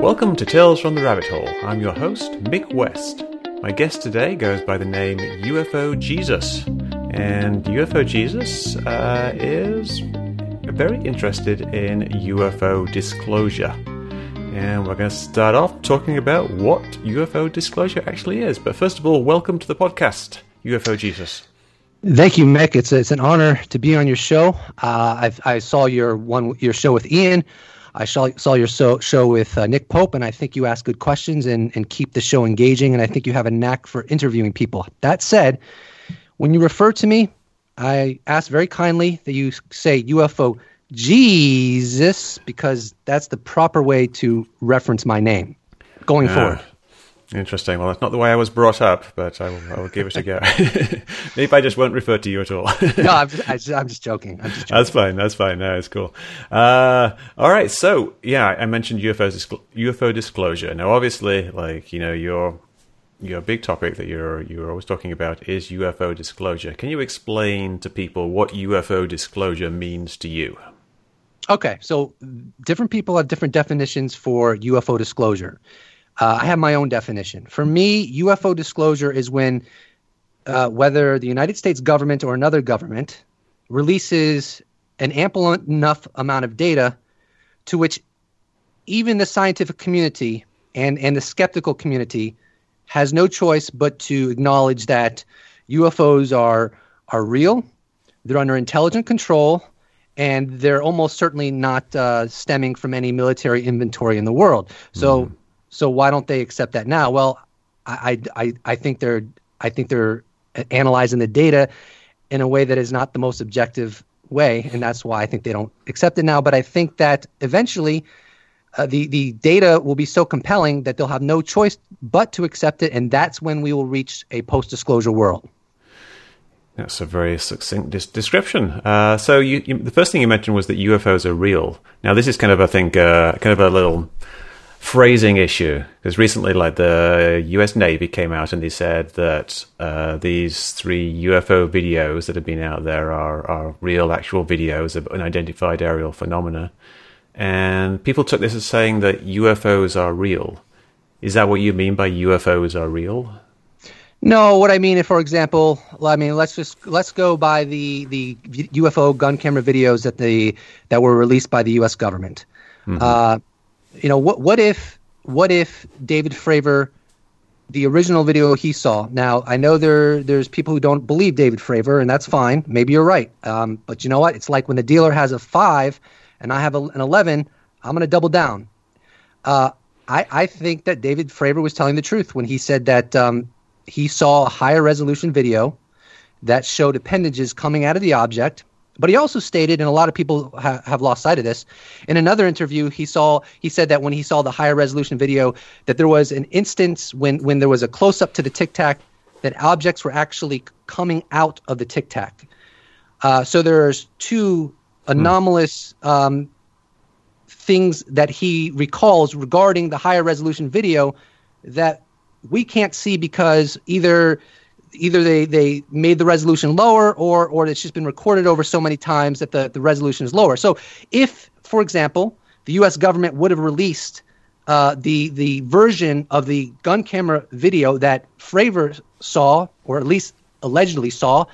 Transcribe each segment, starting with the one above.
Welcome to Tales from the Rabbit Hole. I'm your host, Mick West. My guest today goes by the name UFO Jesus. And UFO Jesus uh, is very interested in UFO disclosure. And we're going to start off talking about what UFO disclosure actually is. But first of all, welcome to the podcast, UFO Jesus. Thank you, Mick. It's it's an honor to be on your show. Uh, i I saw your one your show with Ian. I saw, saw your show, show with uh, Nick Pope, and I think you ask good questions and, and keep the show engaging. And I think you have a knack for interviewing people. That said, when you refer to me, I ask very kindly that you say UFO Jesus because that's the proper way to reference my name going forward. Interesting. Well, that's not the way I was brought up, but I will, I will give it a go. Maybe I just won't refer to you at all. no, I'm just, I'm just, joking. I'm just joking. That's fine. That's fine. No, it's cool. Uh, all right. So, yeah, I mentioned UFO, disclo- UFO disclosure. Now, obviously, like, you know, your, your big topic that you're, you're always talking about is UFO disclosure. Can you explain to people what UFO disclosure means to you? Okay. So, different people have different definitions for UFO disclosure. Uh, I have my own definition. For me, UFO disclosure is when uh, whether the United States government or another government releases an ample enough amount of data to which even the scientific community and, and the skeptical community has no choice but to acknowledge that UFOs are are real, they're under intelligent control, and they're almost certainly not uh, stemming from any military inventory in the world. So mm. So why don't they accept that now? Well, I, I, I think they're I think they're analyzing the data in a way that is not the most objective way, and that's why I think they don't accept it now. But I think that eventually. Uh, the the data will be so compelling that they'll have no choice but to accept it, and that's when we will reach a post disclosure world. That's a very succinct dis- description. Uh, so you, you, the first thing you mentioned was that UFOs are real. Now this is kind of I think uh, kind of a little phrasing issue because recently like the US Navy came out and they said that uh, these three UFO videos that have been out there are, are real actual videos of unidentified aerial phenomena and people took this as saying that UFOs are real is that what you mean by UFOs are real no, what I mean, if, for example, I mean, let's just let's go by the the UFO gun camera videos that the that were released by the U.S. government. Mm-hmm. Uh, you know, what what if what if David Fravor, the original video he saw. Now I know there there's people who don't believe David Fravor, and that's fine. Maybe you're right. Um, but you know what? It's like when the dealer has a five, and I have a, an eleven. I'm going to double down. Uh, I I think that David Fravor was telling the truth when he said that um, he saw a higher resolution video that showed appendages coming out of the object but he also stated, and a lot of people ha- have lost sight of this. In another interview, he saw he said that when he saw the higher resolution video, that there was an instance when when there was a close up to the tic tac, that objects were actually coming out of the tic tac. Uh, so there's two anomalous um, things that he recalls regarding the higher resolution video that we can't see because either either they, they made the resolution lower or or it's just been recorded over so many times that the, the resolution is lower. So if, for example, the US government would have released uh, the the version of the gun camera video that Fravor saw, or at least allegedly saw,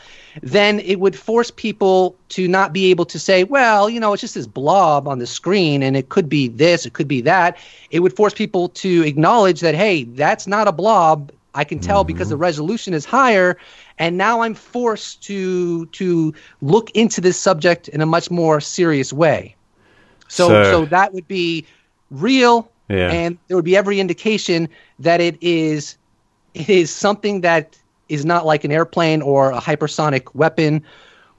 then it would force people to not be able to say, well, you know, it's just this blob on the screen and it could be this, it could be that. It would force people to acknowledge that, hey, that's not a blob. I can tell mm-hmm. because the resolution is higher, and now I'm forced to to look into this subject in a much more serious way. So so, so that would be real, yeah. and there would be every indication that it is it is something that is not like an airplane or a hypersonic weapon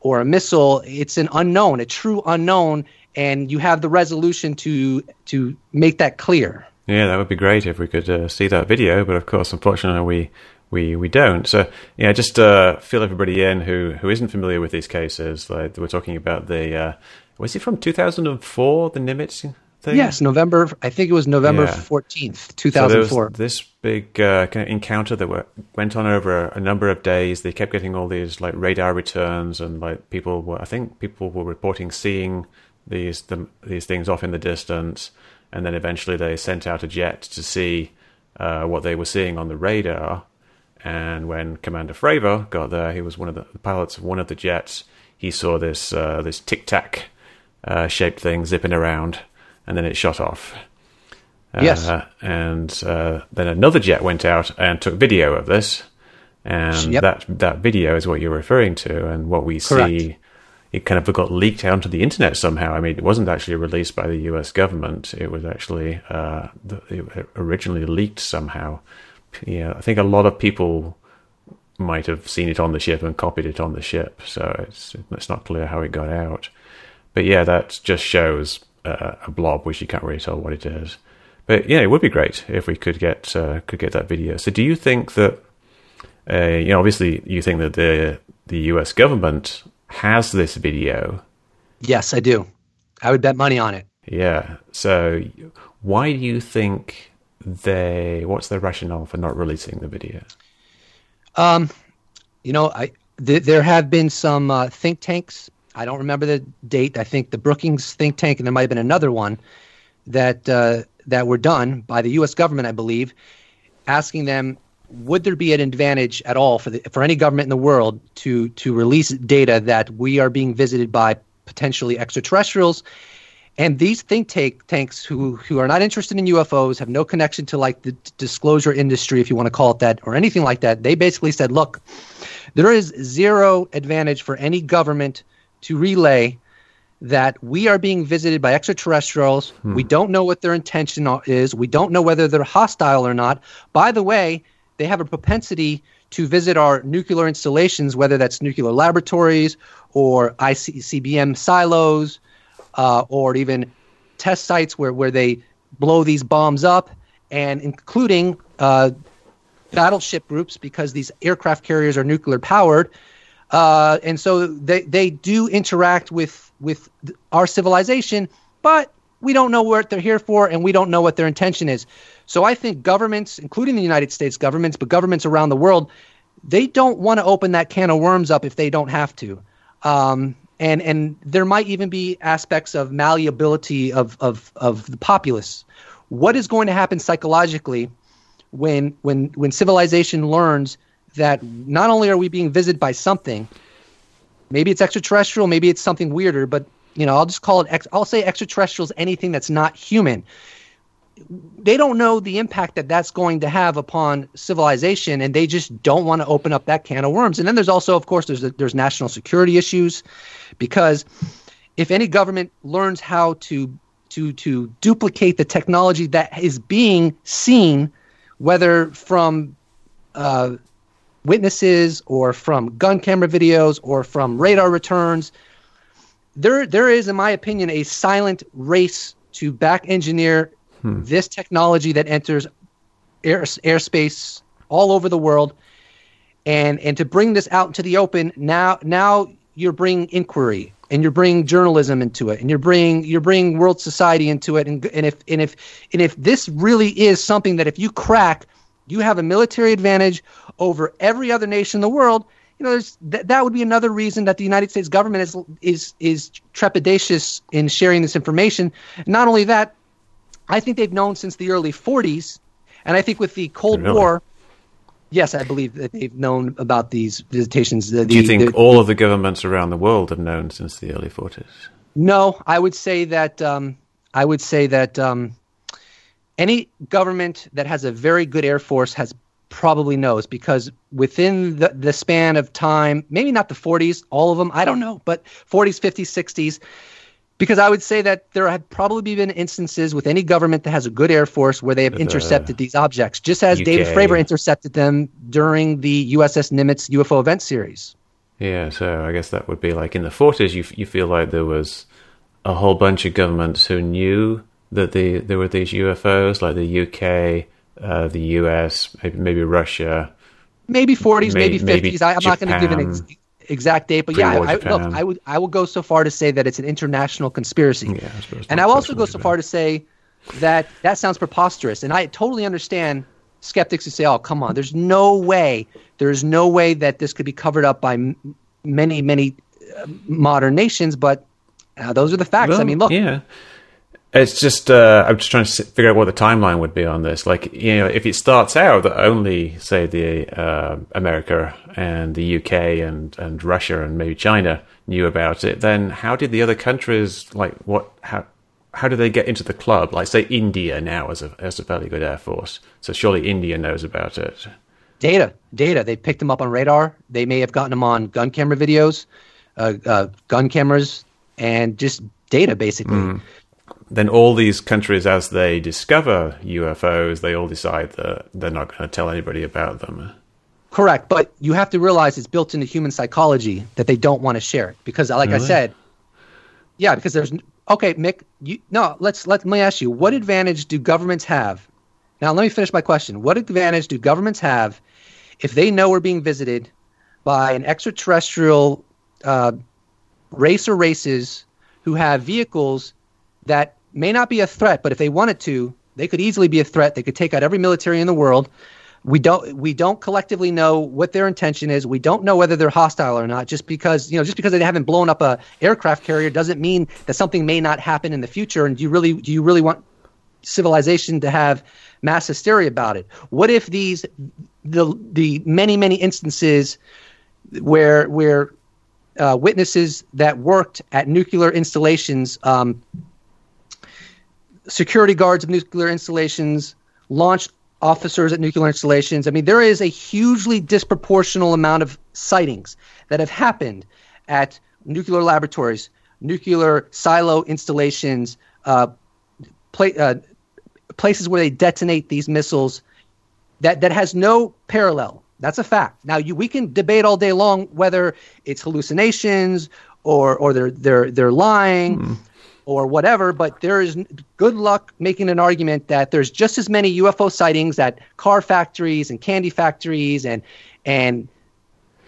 or a missile. It's an unknown, a true unknown, and you have the resolution to to make that clear. Yeah, that would be great if we could uh, see that video, but of course, unfortunately, we we we don't. So yeah, just uh, fill everybody in who who isn't familiar with these cases. Like we're talking about the uh, was it from 2004, the Nimitz thing? Yes, November. I think it was November fourteenth, yeah. two thousand four. So this big uh, kind of encounter that were, went on over a, a, number of days. They kept getting all these like radar returns, and like people were. I think people were reporting seeing these the, these things off in the distance and then eventually they sent out a jet to see uh, what they were seeing on the radar. And when Commander Fravor got there, he was one of the pilots of one of the jets. He saw this uh, this tic tac uh, shaped thing zipping around, and then it shot off. Yes. Uh, and uh, then another jet went out and took video of this, and Yep. that that video is what you're referring to, and what we Correct. see. It kind of got leaked out onto the internet somehow. I mean, it wasn't actually released by the U.S. government. It was actually uh, it originally leaked somehow. Yeah, I think a lot of people might have seen it on the ship and copied it on the ship. So it's it's not clear how it got out. But yeah, that just shows uh, a blob, which you can't really tell what it is. But yeah, it would be great if we could get uh, could get that video. So do you think that uh, you know obviously you think that the the U.S. government has this video? Yes, I do. I would bet money on it. Yeah. So why do you think they? What's their rationale for not releasing the video? Um, you know, I th- there have been some uh, think tanks. I don't remember the date. I think the Brookings think tank, and there might have been another one that uh, that were done by the U.S. government, I believe, asking them would there be an advantage at all for the, for any government in the world to to release data that we are being visited by potentially extraterrestrials? And these think tank tanks who who are not interested in UFOs have no connection to like the disclosure industry if you want to call it that or anything like that they basically said look there is zero advantage for any government to relay that we are being visited by extraterrestrials. Hmm. We don't know what their intention is. We don't know whether they're hostile or not. By the way they have a propensity to visit our nuclear installations whether that's nuclear laboratories or ICBM silos uh, or even test sites where, where they blow these bombs up, and including uh, battleship groups because these aircraft carriers are nuclear powered. Uh, and so they, they do interact with, with our civilization, but we don't know what they're here for and we don't know what their intention is. So I think governments, including the United States governments, but governments around the world, they don't want to open that can of worms up if they don't have to. Um, and and there might even be aspects of malleability of, of, of the populace. What is going to happen psychologically when when when civilization learns that not only are we being visited by something, maybe it's extraterrestrial, maybe it's something weirder, but you know, I'll just call it ex- I'll say extraterrestrials anything that's not human. They don't know the impact that that's going to have upon civilization, and they just don't want to open up that can of worms. And then there's also, of course, there's there's national security issues, because if any government learns how to to to duplicate the technology that is being seen, whether from uh, witnesses or from gun camera videos or from radar returns, there there is, in my opinion, a silent race to back engineer Hmm. this technology that enters air, airspace all over the world, and and to bring this out into the open. Now now you're bringing inquiry and you're bringing journalism into it and you're bringing you're bringing world society into it. And and if and if and if this really is something that if you crack you have a military advantage over every other nation in the world you know there's, th- that would be another reason that the United States government is is is trepidatious in sharing this information. Not only that I think they've known since the early 40s and I think with the Cold Really? War yes I believe that they've known about these visitations the, Do you think the- all of the governments around the world have known since the early 40s? No, I would say that um, I would say that um, any government that has a very good air force has probably knows because within the, the span of time, maybe not the 40s, all of them, I don't know, but 40s, 50s, 60s, because I would say that there have probably been instances with any government that has a good air force where they have intercepted these objects, just as David UK. Fravor intercepted them during the USS Nimitz UFO event series. Yeah, so I guess that would be like in the 40s, you, you feel like there was a whole bunch of governments who knew that the, there were these UFOs, like the UK, uh, the US, maybe, maybe Russia. maybe 40s, May- maybe 50s. I, I'm not going to give an ex- Japan. Exact date, but yeah, Pre-war I, I, look, I would I will go so far to say that it's an international conspiracy, Yeah, I and I will also go so far to say that that sounds preposterous, and I totally understand skeptics who say, "Oh, come on, there's no way, there's no way that this could be covered up by m- many many uh, modern nations," but uh, those are the facts. I mean, look, yeah. It's just uh, I'm just trying to figure out what the timeline would be on this. Like, you know, if it starts out that only say the uh, America and the UK and and Russia and maybe China knew about it, then how did the other countries like what how how do they get into the club? Like, say India now has a has a fairly good air force, so surely India knows about it. Data, data. They picked them up on radar. They may have gotten them on gun camera videos, uh, uh, gun cameras, and just data basically. Mm then all these countries, as they discover UFOs, they all decide that they're not going to tell anybody about them. Correct, but you have to realize it's built into human psychology that they don't want to share it because, like really? I said, yeah, because there's okay, Mick. You, no, let's let, let me ask you: What advantage do governments have? Now, let me finish my question. What advantage do governments have if they know we're being visited by an extraterrestrial uh, race or races who have vehicles that may not be a threat, but if they wanted to, they could easily be a threat. They could take out every military in the world. We don't we don't collectively know what their intention is. We don't know whether they're hostile or not. Just because you know, just because they haven't blown up a aircraft carrier doesn't mean that something may not happen in the future. And do you really do you really want civilization to have mass hysteria about it? What if these the the many many instances where where uh, witnesses that worked at nuclear installations um, security guards of nuclear installations, launch officers at nuclear installations. I mean, there is a hugely disproportional amount of sightings that have happened at nuclear laboratories, nuclear silo installations, uh, uh, places where they detonate these missiles. That that has no parallel. That's a fact. Now, you, we can debate all day long whether it's hallucinations or or they're they're they're lying. Mm or whatever, but there is good luck making an argument that there's just as many UFO sightings at car factories and candy factories and and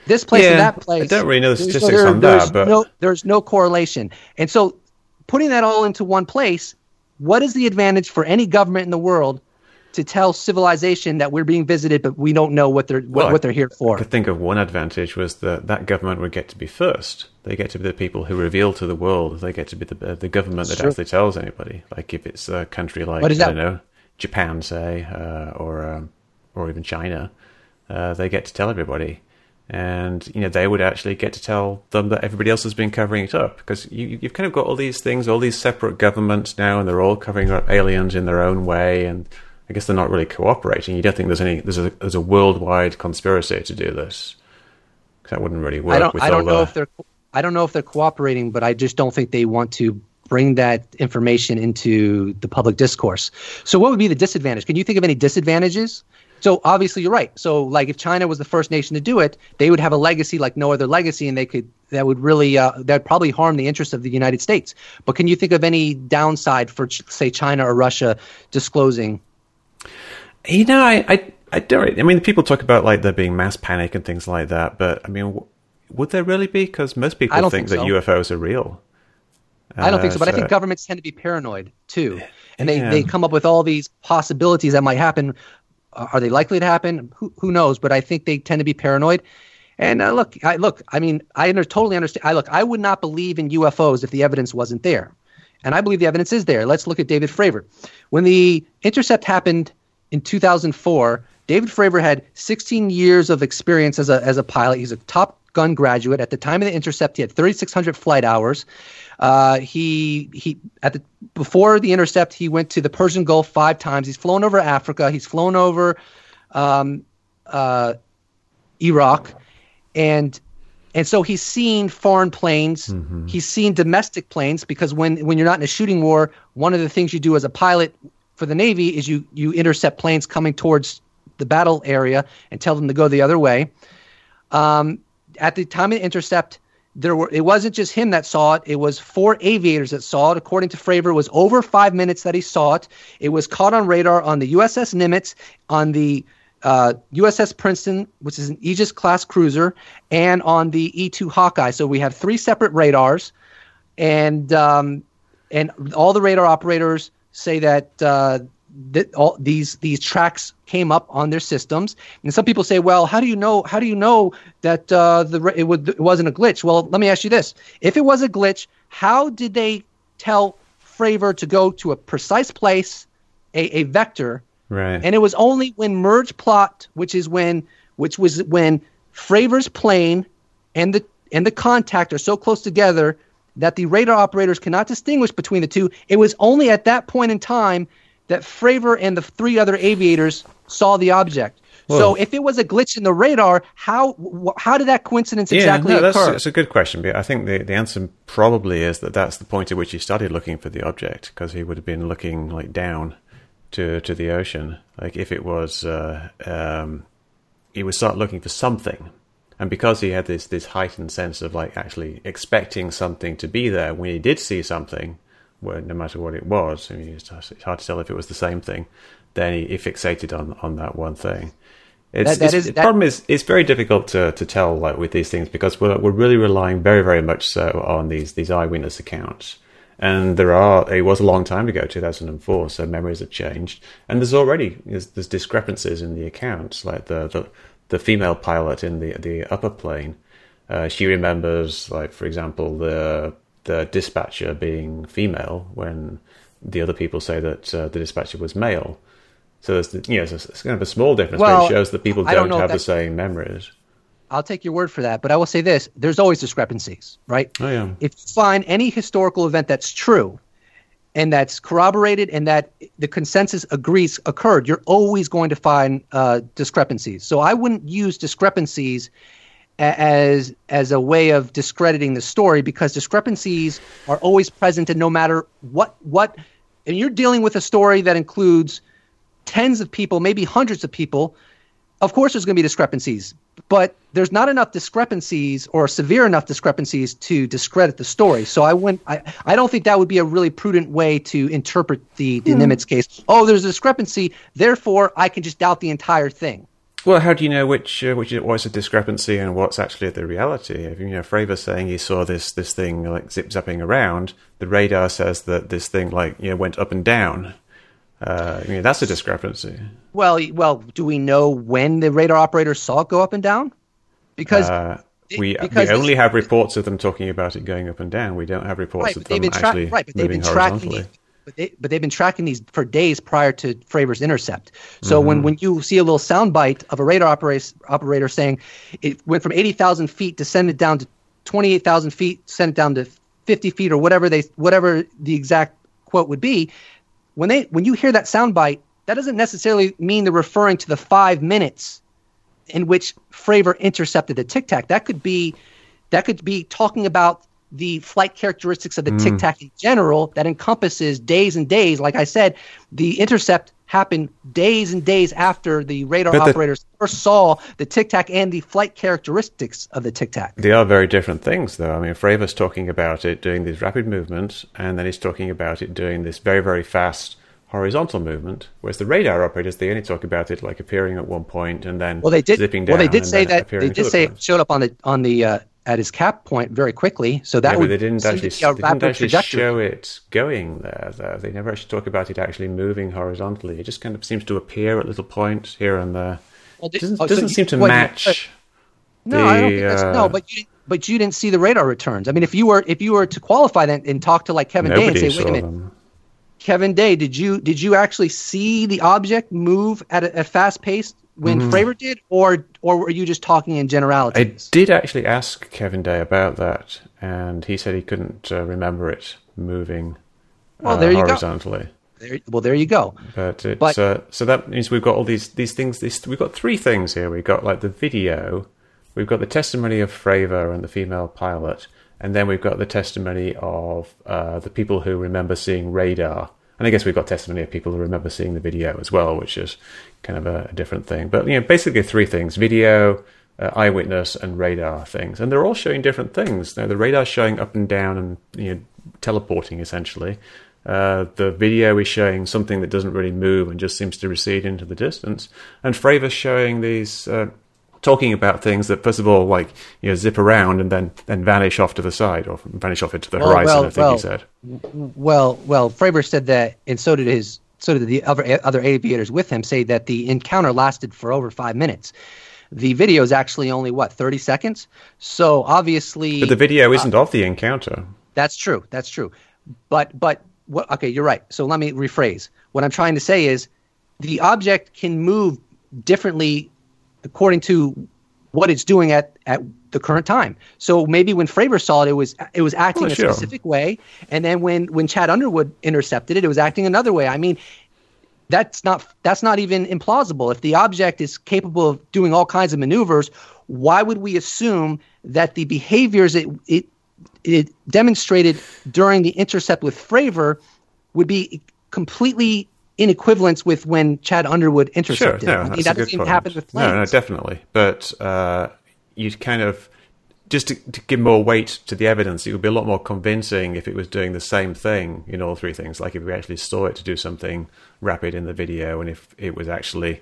this place yeah, and that place. I don't really know the statistics there, on that, but no, there's no correlation. And so, putting that all into one place, what is the advantage for any government in the world to tell civilization that we're being visited, but we don't know what they're what, well, what they're here for. I could think of one advantage was that that government would get to be first. They get to be the people who reveal to the world. They get to be the the government that actually tells anybody. Like if it's a country like I don't know Japan, say, uh, or um, or even China, uh, they get to tell everybody and you know they would actually get to tell them that everybody else has been covering it up because you, have kind of got all these things, all these separate governments now, and they're all covering up aliens in their own way, and I guess they're not really cooperating. You don't think there's any there's a there's a worldwide conspiracy to do this? Because That wouldn't really work. I don't, I don't know the... if they're I don't know if they're cooperating, but I just don't think they want to bring that information into the public discourse. So, what would be the disadvantage? Can you think of any disadvantages? So obviously you're right. So like if China was the first nation to do it, they would have a legacy like no other legacy, and they could that would really uh, that would probably harm the interests of the United States. But can you think of any downside for say China or Russia disclosing you know, I, I, I don't. I mean, people talk about like there being mass panic and things like that, but I mean, would there really be? Because most people think, think so. that UFOs are real. I don't think so, but so, I think governments tend to be paranoid too, and they, yeah. they come up with all these possibilities that might happen. Are they likely to happen? Who, who knows? But I think they tend to be paranoid. And uh, look, I, look, I mean, I under, totally understand. I look, I would not believe in UFOs if the evidence wasn't there, and I believe the evidence is there. Let's look at David Fravor. When the intercept happened in 2004, David Fravor had 16 years of experience as a, as a pilot. He's a Top Gun graduate. At the time of the intercept, he had 3,600 flight hours. Uh, he he at the before the intercept, he went to the Persian Gulf five times. He's flown over Africa. He's flown over um, uh, Iraq, and and so he's seen foreign planes. Mm-hmm. He's seen domestic planes because when when you're not in a shooting war, one of the things you do as a pilot for the Navy is you you intercept planes coming towards the battle area and tell them to go the other way. Um, at the time of the intercept, there were it wasn't just him that saw it. It was four aviators that saw it. According to Fravor, it was over five minutes that he saw it. It was caught on radar on the USS Nimitz, on the uh, USS Princeton, which is an Aegis class cruiser, and on the E2 Hawkeye. So we have three separate radars, and um, and all the radar operators say that uh, that all these these tracks came up on their systems. And some people say, well, how do you know? How do you know that uh, the it, would, it wasn't a glitch? Well, let me ask you this: If it was a glitch, how did they tell Fravor to go to a precise place, a, a vector, Right. and it was only when merge plot, which is when which was when Fravor's plane and the and the contact are so close together that the radar operators cannot distinguish between the two. It was only at that point in time that Fravor and the three other aviators saw the object. So if it was a glitch in the radar, how how did that coincidence exactly yeah, no, that's, occur? that's a good question. But I think the, the answer probably is that that's the point at which he started looking for the object because he would have been looking like down to to the ocean. Like if it was, uh, um, he would start looking for something, and because he had this this heightened sense of like actually expecting something to be there when he did see something, well, no matter what it was, I mean, it's, it's hard to tell if it was the same thing. Then he, he fixated on on that one thing. It's, That- that it's- is- the that- problem is it's very difficult to, to tell like with these things because we're we're really relying very very much so on these these eyewitness accounts. And there are it was a long time ago, 2004, so memories have changed. And there's already there's, there's discrepancies in the accounts, like the the, the female pilot in the the upper plane. Uh, she remembers, like for example, the the dispatcher being female when the other people say that uh, the dispatcher was male. So there's the, you know, it's, it's kind of a small difference, but it shows that people don't don't, have the same memories. I'll take your word for that, but I will say this: there's always discrepancies, right? Oh yeah. if you find any historical event that's true and that's corroborated and that the consensus agrees occurred, you're always going to find uh, discrepancies. So I wouldn't use discrepancies as as a way of discrediting the story because discrepancies are always present and no matter what what and you're dealing with a story that includes tens of people, maybe hundreds of people, of course there's going to be discrepancies but there's not enough discrepancies or severe enough discrepancies to discredit the story so i wouldn't i, I don't think that would be a really prudent way to interpret the, the nimitz case oh there's a discrepancy therefore i can just doubt the entire thing Well, how do you know which uh, which what's a discrepancy and what's actually the reality? If you know Fravor saying he saw this this thing like zip zapping around, the radar says that this thing like you know went up and down. Uh, I mean that's a discrepancy. well well do we know when the radar operator saw it go up and down because Uh, we because we only have reports of them talking about it going up and down. We don't have reports right, of them tra- actually right, but they've moving been tracking horizontally. these, but, they, but they've been tracking these for days prior to Fravor's intercept. So Mm-hmm. when, when you see a little soundbite of a radar operator, operator saying it went from eighty thousand feet, descended down to twenty eight thousand feet, sent down to fifty feet, or whatever they whatever the exact quote would be, when they when you hear that soundbite, that doesn't necessarily mean they're referring to the five minutes in which Fravor intercepted the Tic Tac. That could be that could be talking about the flight characteristics of the Tic Tac in general that encompasses days and days. Like I said, the intercept happened days and days after the radar But the- operators first saw the Tic Tac and the flight characteristics of the Tic Tac. They are very different things, though. I mean, Fravor's talking about it doing these rapid movements, and then he's talking about it doing this very, very fast horizontal movement. Whereas the radar operators, they only talk about it like appearing at one point and then Well, they did. zipping down. Well, they did say that they did say it showed up on the on the uh, at his cap point very quickly. So that Yeah, would they didn't actually, a they didn't actually trajectory. show it going there, though. They never actually talk about it actually moving horizontally. It just kind of seems to appear at little points here and there. Well, It doesn't, oh, doesn't you- seem to wait, match. No, I don't think that's uh, no. But you didn't, but you didn't see the radar returns. I mean, if you were if you were to qualify that and talk to like Kevin Day and say, wait a minute, them. Kevin Day, did you did you actually see the object move at a, a fast pace when Fravor did, or or were you just talking in Mm-hmm. I did actually ask Kevin Day about that, and he said he couldn't uh, remember it moving Well, uh, there you go. There, well, there you go. But But- uh, so that means we've got all these these things. These, we've got three things here. We've got like the video, we've got the testimony of Fravor and the female pilot, and then we've got the testimony of uh, the people who remember seeing radar. And I guess we've got testimony of people who remember seeing the video as well, which is kind of a, a different thing. But you know, basically three things: video, uh, eyewitness, and radar things. And they're all showing different things. Now, the radar's showing up and down and you know teleporting essentially. Uh, the video is showing something that doesn't really move and just seems to recede into the distance. And Fravor's showing these, uh, talking about things that first of all, like you know, zip around and then then vanish off to the side or vanish off into the Well, horizon. well, I think well, he said. Well, well, Fravor said that, and so did his, so did the other other aviators with him. Say that the encounter lasted for over five minutes. The video is actually only what thirty seconds. So obviously, But the video uh, isn't of the encounter. That's true. That's true. But but what? Okay, you're right. So let me rephrase. What I'm trying to say is, the object can move differently according to what it's doing at at the current time. So maybe when Fravor saw it, it was it was acting Oh, a sure. specific way, and then when when Chad Underwood intercepted it, it was acting another way. I mean, that's not that's not even implausible. If the object is capable of doing all kinds of maneuvers, why would we assume that the behaviors it it it demonstrated during the intercept with Fravor would be completely in equivalence with when Chad Underwood Sure, intercepted? no, I mean, that a good doesn't happen with planes. No, no, definitely. But uh, you'd kind of just to, to give more weight to the evidence, it would be a lot more convincing if it was doing the same thing in all three things. Like if we actually saw it to do something rapid in the video, and if it was actually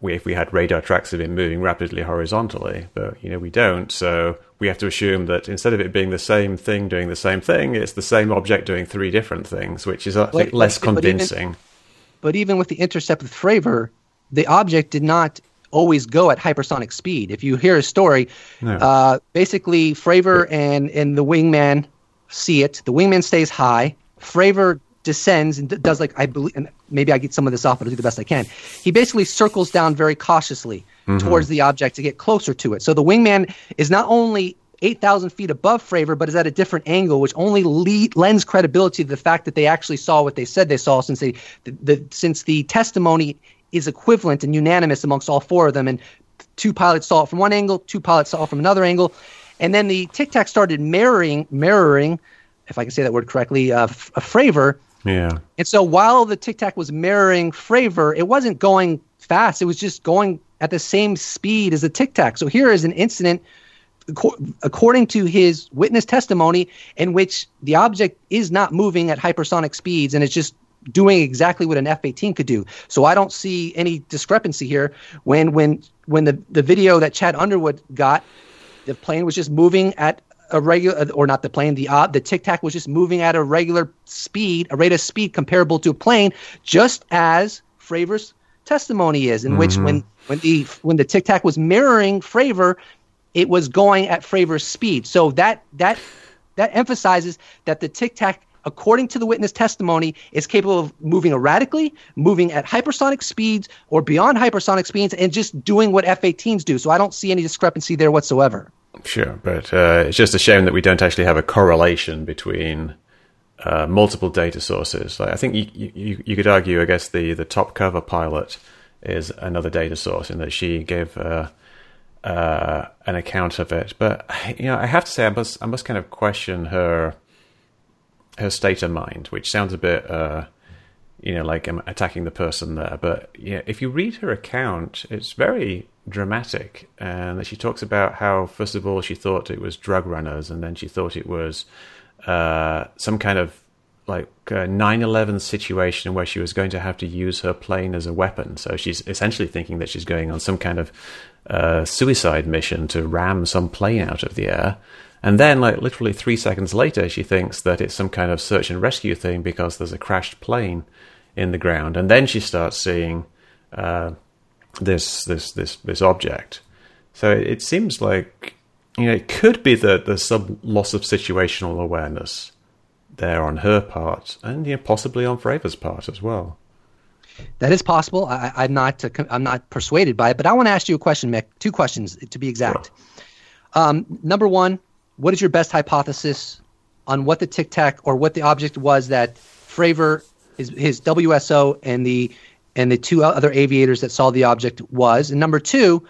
we, if we had radar tracks of it moving rapidly horizontally, but you know we don't, so we have to assume that instead of it being the same thing doing the same thing, it's the same object doing three different things, which is I think Wait, less but- but even- convincing. But even with the intercept with Fravor, the object did not always go at hypersonic speed. If you hear a story, No. uh, basically Fravor and, and the wingman see it. The wingman stays high. Fravor descends and does like I believe, and maybe I get some of this off, but I'll do the best I can. He basically circles down very cautiously towards the object to get closer to it. So the wingman is not only 8,000 feet above Fravor, but is at a different angle, which only lead, lends credibility to the fact that they actually saw what they said they saw, since they, the, the since the testimony is equivalent and unanimous amongst all four of them, and two pilots saw it from one angle, two pilots saw it from another angle, and then the Tic Tac started mirroring, mirroring, if I can say that word correctly, uh, F- uh, Fravor, Yeah. and so while the Tic Tac was mirroring Fravor, it wasn't going fast. It was just going at the same speed as the Tic Tac. So here is an incident, according to his witness testimony, in which the object is not moving at hypersonic speeds and it's just doing exactly what an F-18 could do. So I don't see any discrepancy here. When when when the the video that Chad Underwood got, the plane was just moving at a regular or not the plane the uh, the tic tac was just moving at a regular speed a rate of speed comparable to a plane just as Fravor's testimony is in which when when the when the tic tac was mirroring Fravor it was going at Fravor's speed. So that that that emphasizes that the tic tac according to the witness testimony is capable of moving erratically moving at hypersonic speeds or beyond hypersonic speeds and just doing what F-18s do. So I don't see any discrepancy there whatsoever. Sure, but uh, it's just a shame that we don't actually have a correlation between uh, multiple data sources. Like, I think you, you you could argue, I guess the the top cover pilot is another data source in that she gave uh, uh, an account of it. But you know, I have to say, I must I must kind of question her her state of mind, which sounds a bit. Uh, you know, like I'm attacking the person there. But yeah, if you read her account, it's very dramatic, and she talks about how first of all she thought it was drug runners, and then she thought it was uh, some kind of like a 9/11 situation where she was going to have to use her plane as a weapon. So she's essentially thinking that she's going on some kind of uh, suicide mission to ram some plane out of the air. And then, like literally three seconds later, she thinks that it's some kind of search and rescue thing because there's a crashed plane in the ground. And then she starts seeing uh, this this this this object. So it, it seems like you know it could be that there's some loss of situational awareness there on her part, and you know possibly on Fravor's part as well. That is possible. I, I'm not. Uh, I'm not persuaded by it. But I want to ask you a question, Mick. Two questions to be exact. Um, number one, what is your best hypothesis on what the Tic Tac or what the object was that Fravor, his, his WSO, and the and the two other aviators that saw the object was? And number two,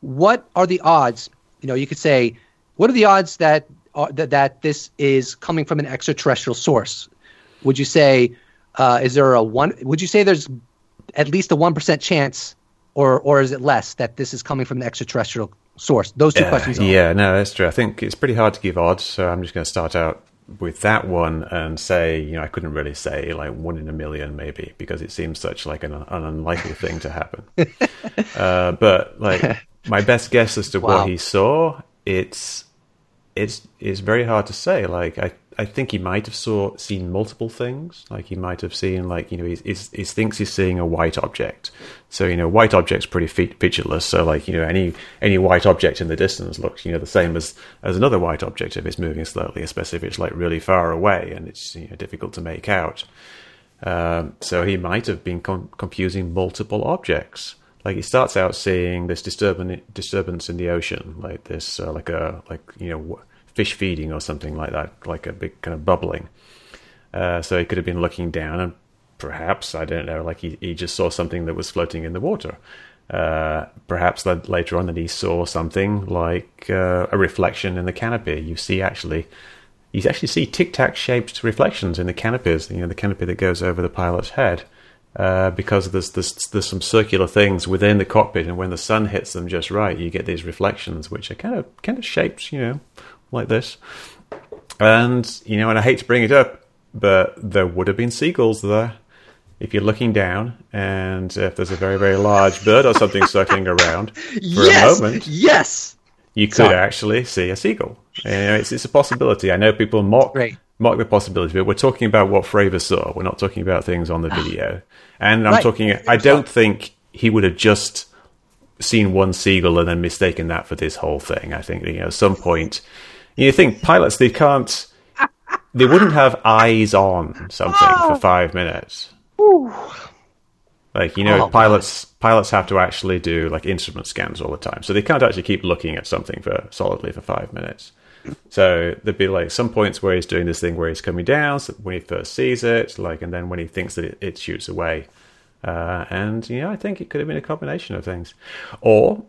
what are the odds? You know, you could say, what are the odds that are, that, that this is coming from an extraterrestrial source? Would you say, uh, is there a one? Would you say there's at least a one percent chance, or or is it less that this is coming from the extraterrestrial source? Those two questions. Uh, yeah, no, that's true. I think it's pretty hard to give odds, so I'm just going to start out with that one and say, you know, I couldn't really say like one in a million, maybe, because it seems such like an, an unlikely thing to happen. uh, but like my best guess as to Wow. what he saw, it's it's it's very hard to say. Like I I think he might have saw seen multiple things. Like he might have seen, like you know, he, he, thinks he's seeing a white object. So you know, white object's pretty fe- featureless. So like you know, any any white object in the distance looks you know the same as as another white object if it's moving slowly, especially if it's like really far away and it's you know, difficult to make out. Um, so he might have been con- confusing multiple objects. Like he starts out seeing this disturbance disturbance in the ocean, like this, uh, like a like you know fish feeding or something like that, like a big kind of bubbling. Uh, so he could have been looking down and perhaps, I don't know, like he, he just saw something that was floating in the water. Uh, perhaps that later on that he saw something like uh, a reflection in the canopy. You see actually, you actually see tic tac shaped reflections in the canopies. You know, the canopy that goes over the pilot's head. Uh, because there's, there's there's some circular things within the cockpit, and when the sun hits them just right, you get these reflections, which are kind of kind of shaped, you know, like this. And, you know, and I hate to bring it up, but there would have been seagulls there. If you're looking down and if there's a very, very large bird or something circling around for yes! a moment, Yes. you could Sorry. actually see a seagull. You know, it's, it's a possibility. I know people mock Great. mock the possibility, but we're talking about what Fravor saw. We're not talking about things on the ah. video. And I'm Right. talking. I don't think he would have just seen one seagull and then mistaken that for this whole thing. I think you know at some point, you think pilots they can't, they wouldn't have eyes on something for five minutes. Like you know, Oh, God. pilots pilots have to actually do like instrument scans all the time, so they can't actually keep looking at something for solidly for five minutes. So there'd be like some points where he's doing this thing where he's coming down so when he first sees it, like, and then when he thinks that it, it shoots away. Uh, and know, I think it could have been a combination of things, or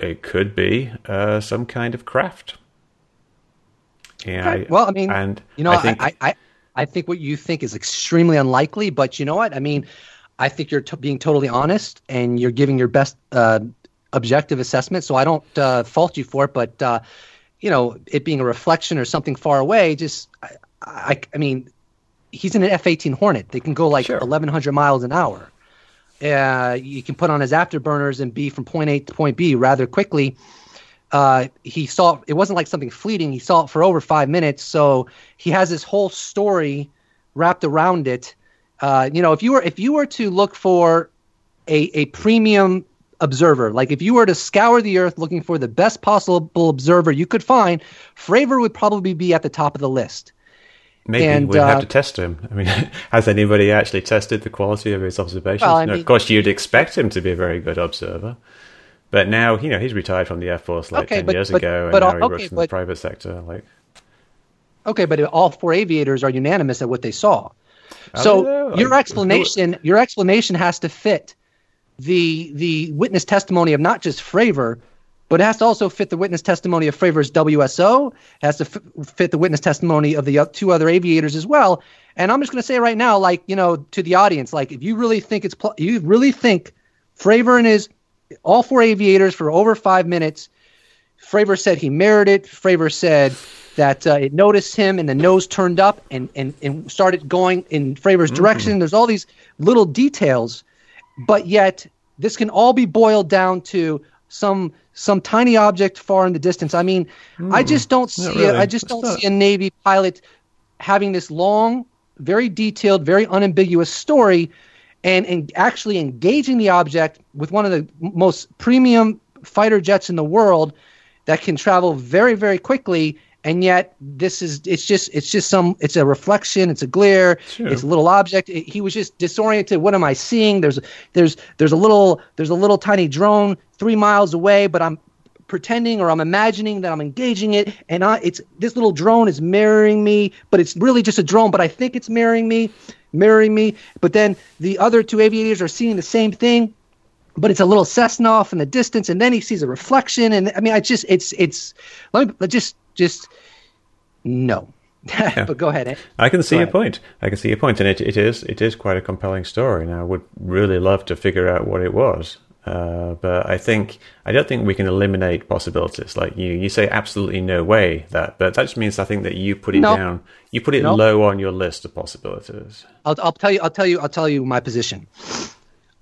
it could be uh, some kind of craft. Yeah. Okay. Well, I mean, and You know, I I think I, I, I think what you think is extremely unlikely, but you know what? I mean, I think you're t- being totally honest and you're giving your best uh, objective assessment. So I don't uh, fault you for it, but uh, you know, it being a reflection or something far away, just I, I, I mean, he's in an F-18 Hornet. They can go like Sure. 1,100 miles an hour. Uh, you can put on his afterburners and be from point A to point B rather quickly uh, he saw it wasn't like something fleeting. He saw it for over five minutes, so he has this whole story wrapped around it. Uh, you know, if you were if you were to look for a a premium observer, like if you were to scour the earth looking for the best possible observer you could find, Fravor would probably be at the top of the list. Maybe And, we'd have uh, to test him. I mean, has anybody actually tested the quality of his observations? Well, No, mean- of course, you'd expect him to be a very good observer. But now, you know, he's retired from the Air Force like Okay, 10 but- years but- ago, and but, now uh, he okay, works in but- the private sector. Like, Okay, but all four aviators are unanimous at what they saw. So your explanation, your explanation has to fit the the witness testimony of not just Fravor, but it has to also fit the witness testimony of Fravor's WSO. It has to f- fit the witness testimony of the two other aviators as well. And I'm just going to say right now, like you know, to the audience, like if you really think it's pl- you really think Fravor and his all four aviators for over five minutes. Fravor said he merited. it. Fravor said that uh, it noticed him and the nose turned up and, and, and started going in Fravor's direction. There's all these little details, but yet this can all be boiled down to some some tiny object far in the distance. I mean, I just don't see really. I just don't see a Navy pilot having this long, very detailed, very unambiguous story and, and actually engaging the object with one of the most premium fighter jets in the world that can travel very very quickly and yet this is it's just it's just some it's a reflection it's a glare Sure. it's a little object. It- he was just disoriented. What am i seeing? There's there's there's a little there's a little tiny drone 3 miles away but i'm pretending or i'm imagining that i'm engaging it and I, it's this little drone is mirroring me but it's really just a drone but i think it's mirroring me mirroring me but then the other two aviators are seeing the same thing but it's a little Cessna off in the distance, and then he sees a reflection, and I mean, I just, it's, it's, let me, let just, just, no. but go ahead. eh? I can see Go your ahead. point. I can see your point, and it, it is it is quite a compelling story. And I would really love to figure out what it was. Uh, but I think I don't think we can eliminate possibilities. Like you, you say absolutely no way that, but that just means I think that you put it No. down, you put it No. low on your list of possibilities. I'll, I'll tell you, I'll tell you, I'll tell you my position.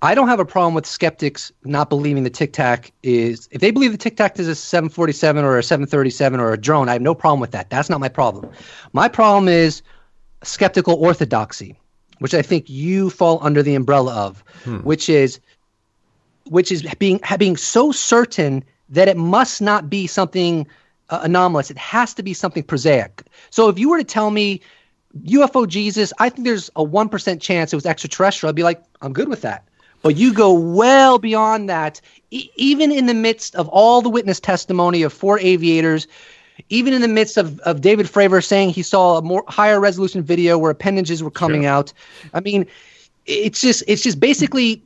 I don't have a problem with skeptics not believing the Tic Tac is. If they believe the Tic Tac is a 747 or a 737 or a drone, I have no problem with that. That's not my problem. My problem is skeptical orthodoxy, which I think you fall under the umbrella of, hmm. which is which is being being so certain that it must not be something uh, anomalous. It has to be something prosaic. So if you were to tell me UFO Jesus, I think there's a 1% chance it was extraterrestrial. I'd be like, I'm good with that. But you go well beyond that, e- even in the midst of all the witness testimony of four aviators, even in the midst of, of David Fravor saying he saw a more higher resolution video where appendages were coming sure. out. I mean, it's just it's just basically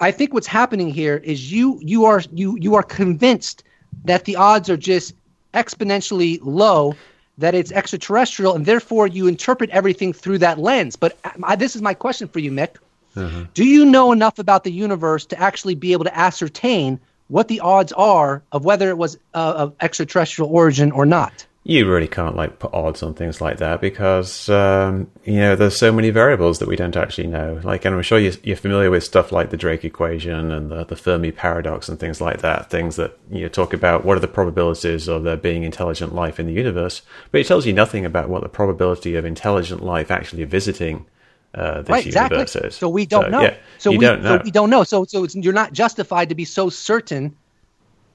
I think what's happening here is you you are you you are convinced that the odds are just exponentially low that it's extraterrestrial and therefore you interpret everything through that lens. But I, uh, this is my question for you, Mick. Mm-hmm. Do you know enough about the universe to actually be able to ascertain what the odds are of whether it was uh, of extraterrestrial origin or not? You really can't like put odds on things like that because um, you know there's so many variables that we don't actually know. Like, and I'm sure you're, you're familiar with stuff like the Drake equation and the, the Fermi paradox and things like that. Things that you know, talk about what are the probabilities of there being intelligent life in the universe, but it tells you nothing about what the probability of intelligent life actually visiting uh, this right, exactly. universe is. So we don't so, know. Yeah, so we don't know. So we don't know. So so you're not justified to be so certain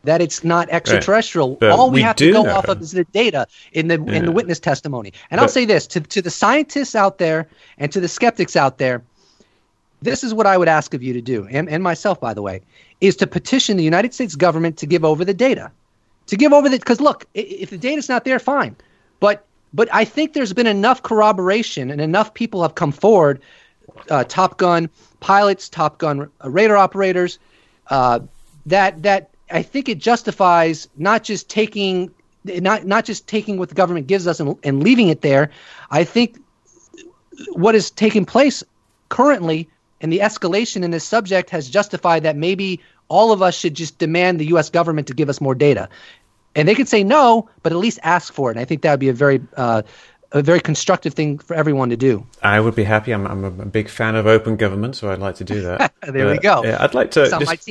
that it's not extraterrestrial. Right. All we, we have to go know. off of is the data in the yeah. in the witness testimony. And but, I'll say this to to the scientists out there and to the skeptics out there. This is what I would ask of you to do, and, and myself, by the way, is to petition the United States government to give over the data. To give over the, because look, if the data's not there, fine. But but I think there's been enough corroboration and enough people have come forward, uh, Top Gun pilots, Top Gun radar operators, uh, that that I think it justifies not just taking not not just taking what the government gives us and, and leaving it there. I think what is taking place currently and the escalation in this subject has justified that maybe all of us should just demand the U.S. government to give us more data and they could say no, but at least ask for it. And I think that would be a very uh, a very constructive thing for everyone to do. I would be happy. I'm, I'm a big fan of open government, so I'd like to do that. there but, we go. Yeah, I'd like to. Just,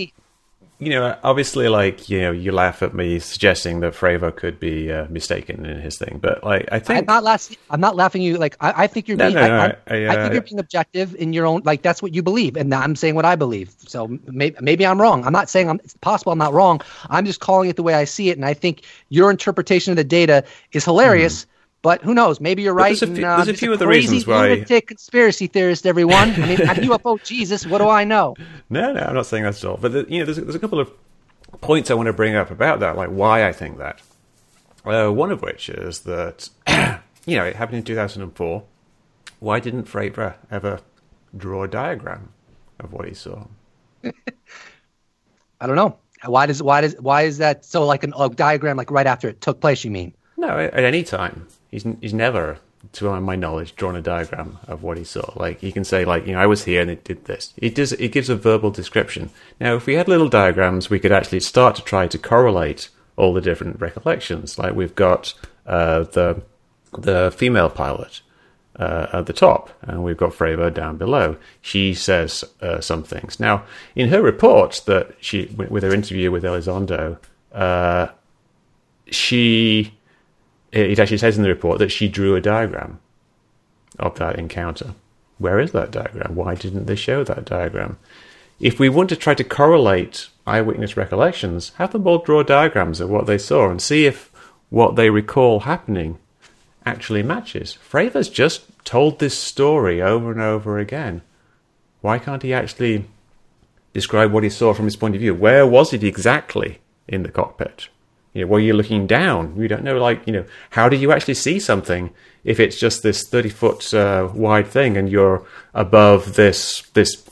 you know, obviously, like you know, you laugh at me suggesting that Fravor could be uh, mistaken in his thing, but like I think I'm not last, I'm not laughing you. Like I, I think you're being, no, no, I, I, I, uh, I, think you're being objective in your own. Like that's what you believe, and I'm saying what I believe. So maybe maybe I'm wrong. I'm not saying I'm, it's possible I'm not wrong. I'm just calling it the way I see it, and I think your interpretation of the data is hilarious. Mm. But who knows? Maybe you're right. There's a few, and, uh, there's a few of the reasons why. Lunatic conspiracy theorist, everyone. I mean, I'm UFO Jesus. What do I know? No, no, I'm not saying that's all. But the, you know, there's, there's a couple of points I want to bring up about that, like why I think that. Uh, one of which is that, you know, it happened in 2004. Why didn't Fravor ever draw a diagram of what he saw? I don't know. Why does why does why is that so like an, a diagram like right after it took place? You mean? No, at any time. He's he's never to my knowledge, drawn a diagram of what he saw. Like he can say, like you know, I was here and it did this. It does. It gives a verbal description. Now, if we had little diagrams, we could actually start to try to correlate all the different recollections. Like we've got uh, the the female pilot uh, at the top, and we've got Fravor down below. She says uh, some things. Now, in her report that she, with her interview with Elizondo, uh, she it actually says in the report that she drew a diagram of that encounter. Where is that diagram? Why didn't they show that diagram? If we want to try to correlate eyewitness recollections, have them all draw diagrams of what they saw and see if what they recall happening actually matches. Fravor's just told this story over and over again. Why can't he actually describe what he saw from his point of view? Where was it exactly in the cockpit? You know, you're looking down, you don't know, like, you know, how do you actually see something if it's just this 30 foot uh, wide thing and you're above this, this,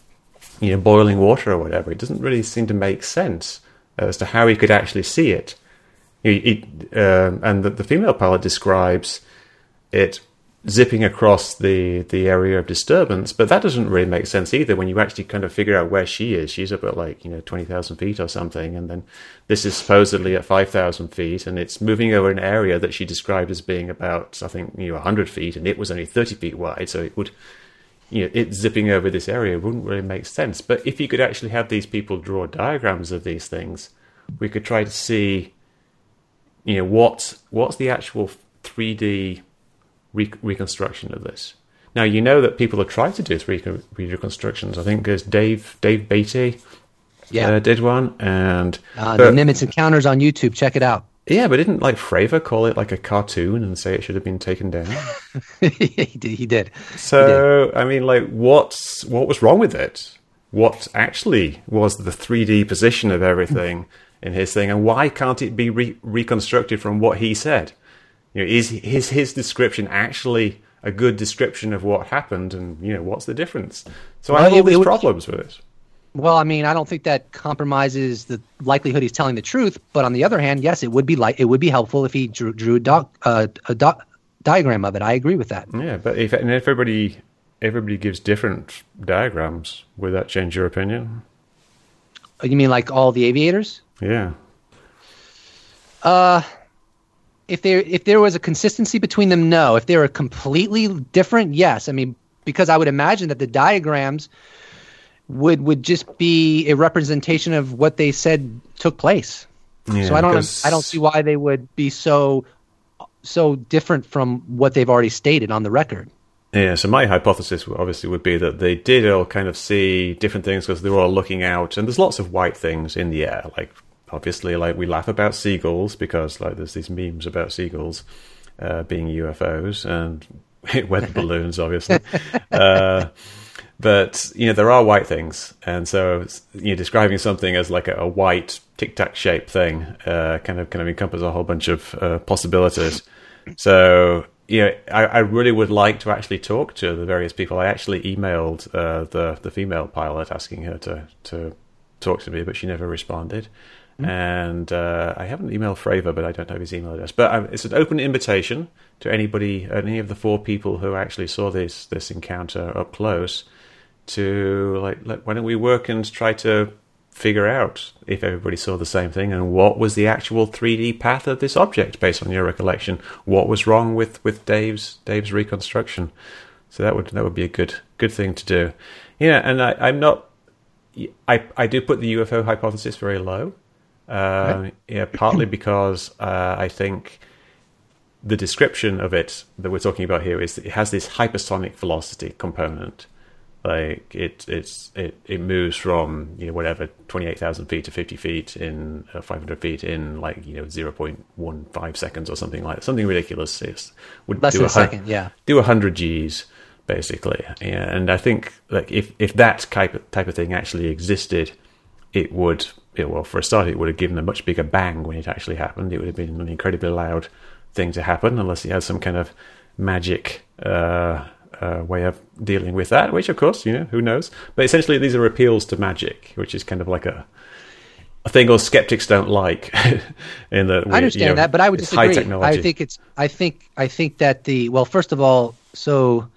you know, boiling water or whatever? It doesn't really seem to make sense as to how he could actually see it. He, he, uh, and the, the female pilot describes it zipping across the the area of disturbance. But that doesn't really make sense either when you actually kind of figure out where she is. She's up at like you know twenty thousand feet or something, and then this is supposedly at five thousand feet, and it's moving over an area that she described as being about I think you know hundred feet, and it was only thirty feet wide. So it would you know, it zipping over this area wouldn't really make sense. But if you could actually have these people draw diagrams of these things, we could try to see, you know, what's what's the actual 3D re- reconstruction of this. Now you know that people have tried to do 3D reconstructions. I think there's Dave Dave Beaty, Yeah. uh, did one, and Uh, but- the Nimitz Encounters on YouTube. Check it out. yeah, but didn't like Fravor call it like a cartoon and say it should have been taken down? he did. He did. So I mean, like, what's what was wrong with it? What actually was the 3D position of everything in his thing, and why can't it be re- reconstructed from what he said? You know, is his his description actually a good description of what happened, and you know, what's the difference? So I have all these would- problems with it. Well, I mean, I don't think that compromises the likelihood he's telling the truth. But on the other hand, yes, it would be like it would be helpful if he drew, drew a, doc, uh, a doc, diagram of it. I agree with that. Yeah, but if and if everybody everybody gives different diagrams, would that change your opinion? You mean like all the aviators? Yeah. If there if there was a consistency between them, no. If they were completely different, yes. I mean, because I would imagine that the diagrams would would just be a representation of what they said took place. yeah so I don't because- I don't see why they would be so so different from what they've already stated on the record. Yeah, so my hypothesis obviously would be that they did all kind of see different things because they were all looking out, and there's lots of white things in the air. Like obviously, like we laugh about seagulls because like there's these memes about seagulls uh, being UFOs and weather balloons, obviously. uh, but you know there are white things, and so you know describing something as like a, a white tic tac shaped thing uh, kind of kind of encompasses a whole bunch of uh, possibilities. So you know, I, I really would like to actually talk to the various people. I actually emailed uh, the the female pilot asking her to to talk to me, but she never responded. And uh, I haven't emailed Fravor, but I don't have his email address. But um, it's an open invitation to anybody, any of the four people who actually saw this this encounter up close, to like, why don't we work and try to figure out if everybody saw the same thing and what was the actual 3D path of this object based on your recollection. What was wrong with, with Dave's Dave's reconstruction? So that would that would be a good good thing to do. Yeah, and I, I'm not. I I do put the UFO hypothesis very low. Um, Yeah, partly because uh, I think the description of it that we're talking about here is that it has this hypersonic velocity component. Like it, it's it, it moves from you know whatever twenty eight thousand feet to fifty feet in uh, five hundred feet in like you know zero point one five seconds or something like something ridiculous. It's, would Less do than a second, yeah. do hundred Gs basically. Yeah, and I think like if if that type of, type of thing actually existed, it would it, well for a start it would have given a much bigger bang when it actually happened. It would have been an incredibly loud thing to happen unless he had some kind of magic uh, uh, way of dealing with that. Which of course you know who knows. But essentially these are appeals to magic, which is kind of like a a thing all skeptics don't like. in that we, I understand you know, that, but I would disagree. High technology. I think it's. I think. I think that the well, first of all, so,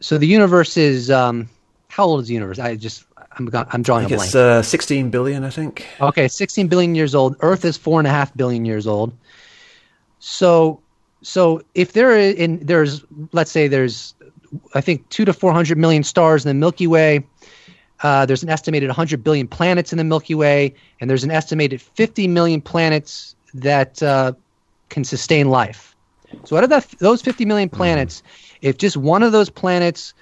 so the universe is. Um, how old is the universe? I just. I'm. I'm drawing I a think blank. it's uh, 16 billion, I think. Okay, 16 billion years old. Earth is four and a half billion years old. So, so if there is in there's let's say there's I think two to four hundred million stars in the Milky Way. Uh, there's an estimated 100 billion planets in the Milky Way, and there's an estimated 50 million planets that uh, can sustain life. So out of that, those 50 million planets, if just one of those planets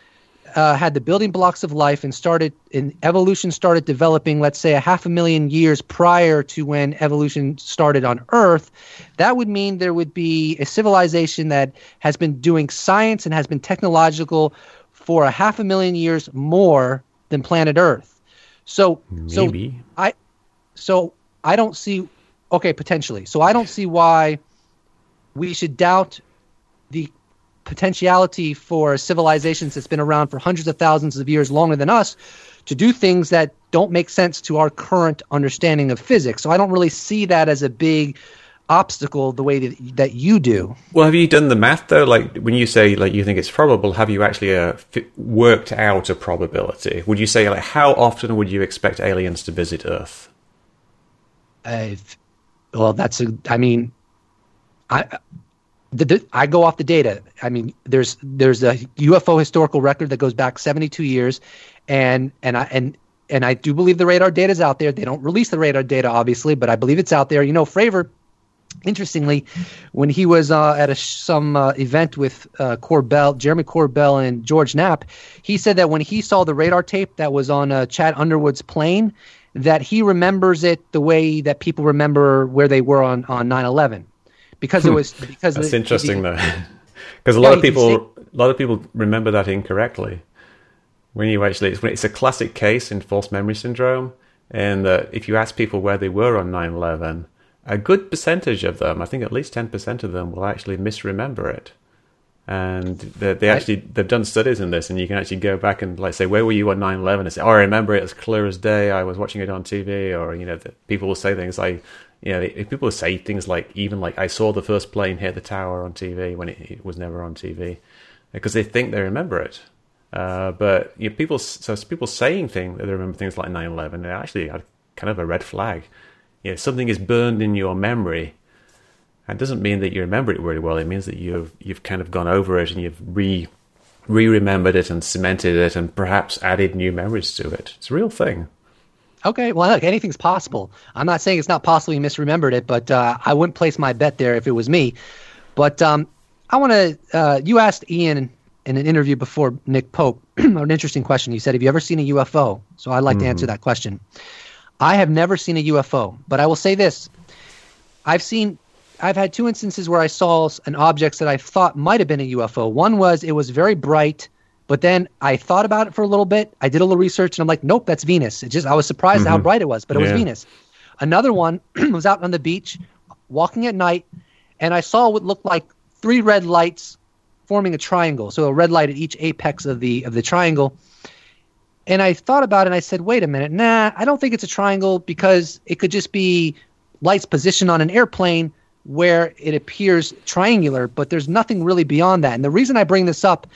uh, had the building blocks of life and started and evolution started developing let's say a half a million years prior to when evolution started on earth that would mean there would be a civilization that has been doing science and has been technological for a half a million years more than planet earth so so Maybe. i so i don't see okay potentially so i don't see why we should doubt the potentiality for civilizations that's been around for hundreds of thousands of years longer than us to do things that don't make sense to our current understanding of physics. So I don't really see that as a big obstacle the way that, that you do. Well, have you done the math though? Like when you say like you think it's probable, have you actually uh, fi- worked out a probability? Would you say like how often would you expect aliens to visit Earth? Uh, well, that's a, I mean, I, the, the, I go off the data. I mean, there's there's a UFO historical record that goes back 72 years, and and I and and I do believe the radar data is out there. They don't release the radar data, obviously, but I believe it's out there. You know, Fravor, interestingly, when he was uh, at a, some uh, event with uh, Corbell, Jeremy Corbell, and George Knapp, he said that when he saw the radar tape that was on uh, Chad Underwood's plane, that he remembers it the way that people remember where they were on on 9/11 because it hmm. was because that's interesting though. Because a lot yeah, of people a lot of people remember that incorrectly. When you actually it's, it's a classic case in false memory syndrome and uh, if you ask people where they were on 9-11 a good percentage of them i think at least 10% of them will actually misremember it. And they, they actually they've done studies in this and you can actually go back and like say where were you on 9-11 and say oh i remember it as clear as day. I was watching it on tv or you know people will say things like you know, if people say things like even like I saw the first plane hit the tower on TV when it, it was never on TV, because they think they remember it. Uh, but you know, people, so people saying things that they remember things like 9/11, they actually are kind of a red flag. You know, something is burned in your memory. It doesn't mean that you remember it really well. It means that you've you've kind of gone over it and you've re re remembered it and cemented it and perhaps added new memories to it. It's a real thing. Okay, well, look, anything's possible. I'm not saying it's not possible you misremembered it, but uh, I wouldn't place my bet there if it was me. But um, I want to. Uh, you asked Ian in an interview before Nick Pope an interesting question. You said, "Have you ever seen a UFO?" So I'd like mm-hmm. to answer mm-hmm. that question. I have never seen a UFO, but I will say this: I've seen. I've had two instances where I saw an object that I thought might have been a UFO. One was it was very bright but then I thought about it for a little bit. I did a little research, and I'm like, nope, that's Venus. It just I was surprised mm-hmm. how bright it was, but it yeah. was Venus. Another one was out on the beach, walking at night, and I saw what looked like three red lights forming a triangle. So a red light at each apex of the of the triangle. And I thought about it, and I said, wait a minute, nah, I don't think it's a triangle because it could just be lights positioned on an airplane where it appears triangular, but there's nothing really beyond that. And the reason I bring this up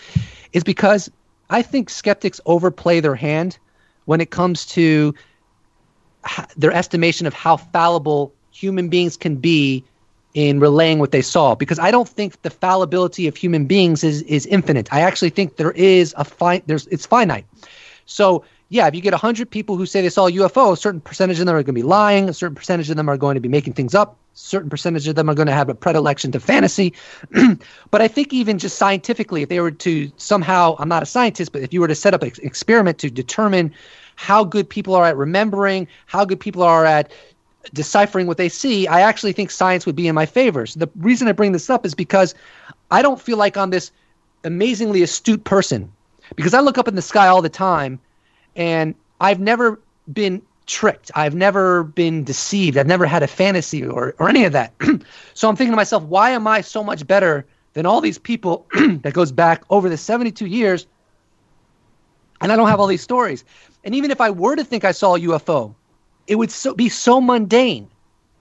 is because I think skeptics overplay their hand when it comes to their estimation of how fallible human beings can be in relaying what they saw because I don't think the fallibility of human beings is is infinite. I actually think there is a fine there's it's finite. So yeah, if you get 100 people who say they saw a UFO, a certain percentage of them are going to be lying, a certain percentage of them are going to be making things up, certain percentage of them are going to have a predilection to fantasy. but I think even just scientifically, if they were to somehow, I'm not a scientist, but if you were to set up an experiment to determine how good people are at remembering, how good people are at deciphering what they see, I actually think science would be in my favor. So the reason I bring this up is because I don't feel like I'm this amazingly astute person because I look up in the sky all the time and I've never been tricked. I've never been deceived. I've never had a fantasy or, or any of that. so I'm thinking to myself, why am I so much better than all these people that goes back over the 72 years and I don't have all these stories? And even if I were to think I saw a UFO, it would so, be so mundane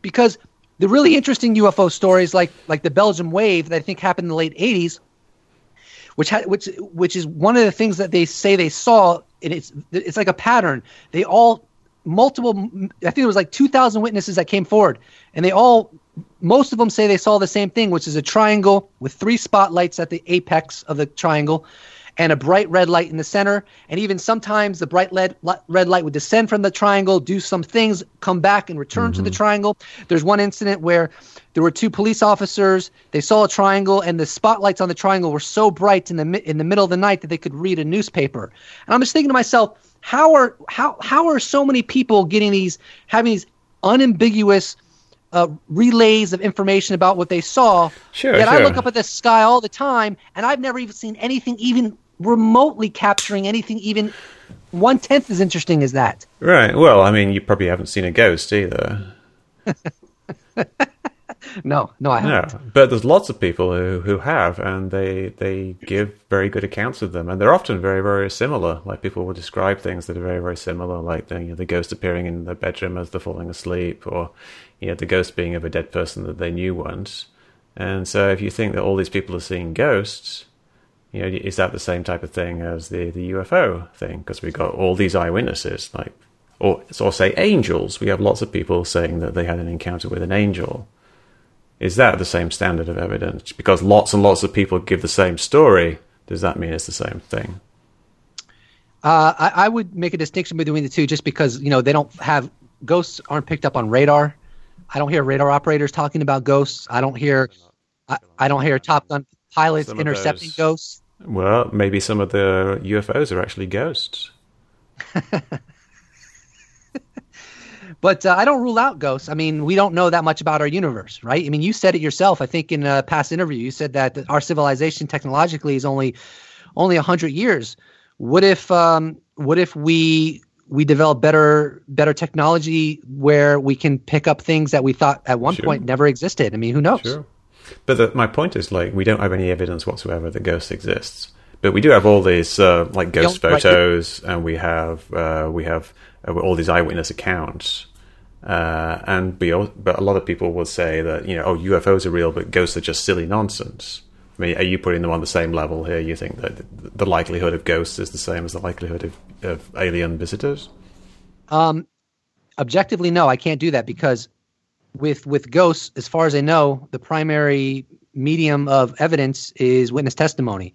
because the really interesting UFO stories like like the Belgium wave that I think happened in the late 80s which ha- which which is one of the things that they say they saw and it's it's like a pattern. They all multiple I think it was like 2000 witnesses that came forward and they all most of them say they saw the same thing which is a triangle with three spotlights at the apex of the triangle and a bright red light in the center. And even sometimes the bright red, red light would descend from the triangle, do some things, come back and return mm-hmm. to the mm-hmm. triangle. There's one incident where there were two police officers. They saw a triangle, and the spotlights on the triangle were so bright in the in the middle of the night that they could read a newspaper. And I'm just thinking to myself, how are how how are so many people getting these having these unambiguous uh, relays of information about what they saw. Sure, Yet sure. I look up at the sky all the time, and I've never even seen anything even remotely capturing anything even one tenth as interesting as that. Right. Well, I mean, you probably haven't seen a ghost either. no, no, I haven't. No, but there's lots of people who, who have, and they they give very good accounts of them, and they're often very very similar. Like people will describe things that are very very similar, like the, you know, the ghost appearing in the bedroom as they're falling asleep, or you know the ghost being of a dead person that they knew once. And so, if you think that all these people are seeing ghosts, you know, is that the same type of thing as the, the UFO thing? Because we've got all these eyewitnesses, like, or, or say angels. We have lots of people saying that they had an encounter with an angel. is that the same standard of evidence? Because lots and lots of people give the same story. Does that mean it's the same thing? Uh, I, I, would make a distinction between the two, just because you know they don't have ghosts aren't picked up on radar. I don't hear radar operators talking about ghosts. I don't hear, I, I don't hear Top Gun pilots intercepting those, ghosts. Well, maybe some of the UFOs are actually ghosts. but uh, I don't rule out ghosts. I mean, we don't know that much about our universe, right? I mean, you said it yourself. I think in a past interview, you said that our civilization technologically is only only hundred years. What if um, what if we we develop better better technology where we can pick up things that we thought at one sure. point never existed? I mean, who knows? Sure. But the, my point is, like, we don't have any evidence whatsoever that ghosts exists. But we do have all these, uh, like, ghost photos, right. and we have uh, we have uh, all these eyewitness accounts. Uh, and we, but a lot of people will say that you know, oh, UFOs are real, but ghosts are just silly nonsense. I mean, are you putting them on the same level here? You think that the likelihood of ghosts is the same as the likelihood of, of alien visitors? Um, objectively, no, I can't do that because with with ghosts, as far as I know, the primary medium of evidence is witness testimony.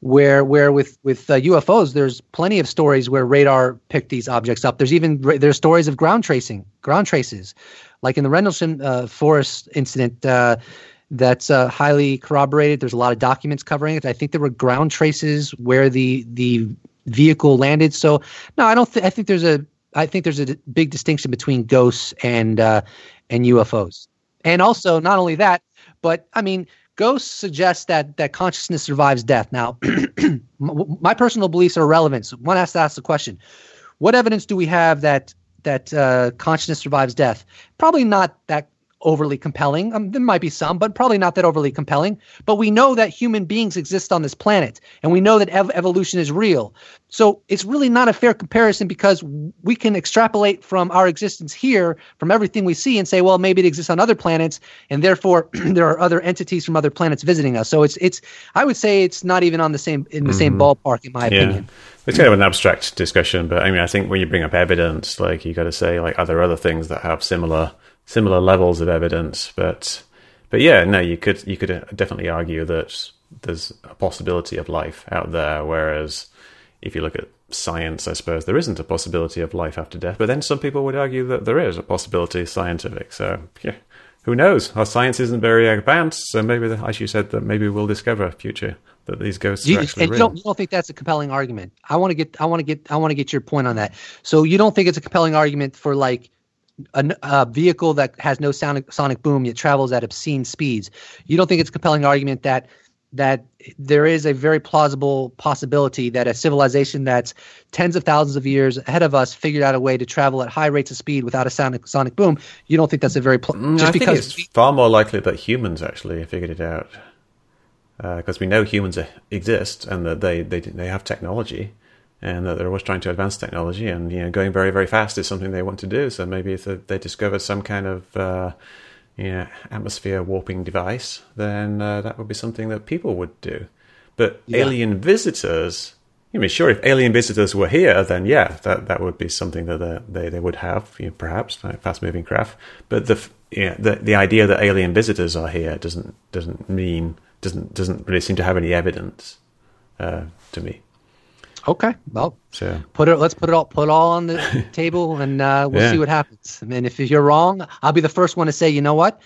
Where where with with uh, UFOs, there's plenty of stories where radar picked these objects up. There's even there's stories of ground tracing, ground traces, like in the Rendlesham uh, Forest incident. Uh, that's uh, highly corroborated. There's a lot of documents covering it. I think there were ground traces where the the vehicle landed. So no, I don't. Th- I think there's a I think there's a big distinction between ghosts and uh, and UFOs. And also, not only that, but I mean, ghosts suggest that that consciousness survives death. Now, my personal beliefs are relevant. So one has to ask the question: What evidence do we have that that uh, consciousness survives death? Probably not that overly compelling. Um, there might be some, but probably not that overly compelling. But we know that human beings exist on this planet, and we know that ev- evolution is real. So it's really not a fair comparison because we can extrapolate from our existence here, from everything we see, and say, well, maybe it exists on other planets, and therefore there are other entities from other planets visiting us. So it's it's I would say it's not even on the same in the mm-hmm. same ballpark, in my yeah. opinion. It's kind of an abstract discussion, but I mean, I think when you bring up evidence, like you got to say, like, are there other things that have similar similar levels of evidence. But but yeah, no, you could you could uh, definitely argue that there's a possibility of life out there. Whereas if you look at science, I suppose there isn't a possibility of life after death. But then some people would argue that there is a possibility scientific. So yeah, who knows? Our science isn't very advanced, so maybe, as you said, that maybe we'll discover a future that these ghosts you, are actually and real. You don't, you don't think that's a compelling argument? I want to get, I want to get, I want to get your point on that. So you don't think it's a compelling argument for like a, a, vehicle that has no sonic, sonic boom yet travels at obscene speeds. You don't think it's a compelling argument that that there is a very plausible possibility that a civilization that's tens of thousands of years ahead of us figured out a way to travel at high rates of speed without a sonic sonic boom. You don't think that's a very pl- mm, just I because think it's far more likely that humans actually figured it out because uh, we know humans exist and that they they they have technology and that they're always trying to advance technology and you know going very very fast is something they want to do so maybe if they discover some kind of uh, you know atmosphere warping device then uh, that would be something that people would do but yeah. alien visitors I mean, sure, if alien visitors were here, then yeah, that, that would be something that uh, they, they would have, you know, perhaps like fast moving craft. But the, you know, the the idea that alien visitors are here doesn't doesn't mean doesn't doesn't really seem to have any evidence uh, to me. Okay, well, so. put it. Let's put it all put it all on the table, and uh, we'll yeah. see what happens. I mean, if you're wrong, I'll be the first one to say, you know what,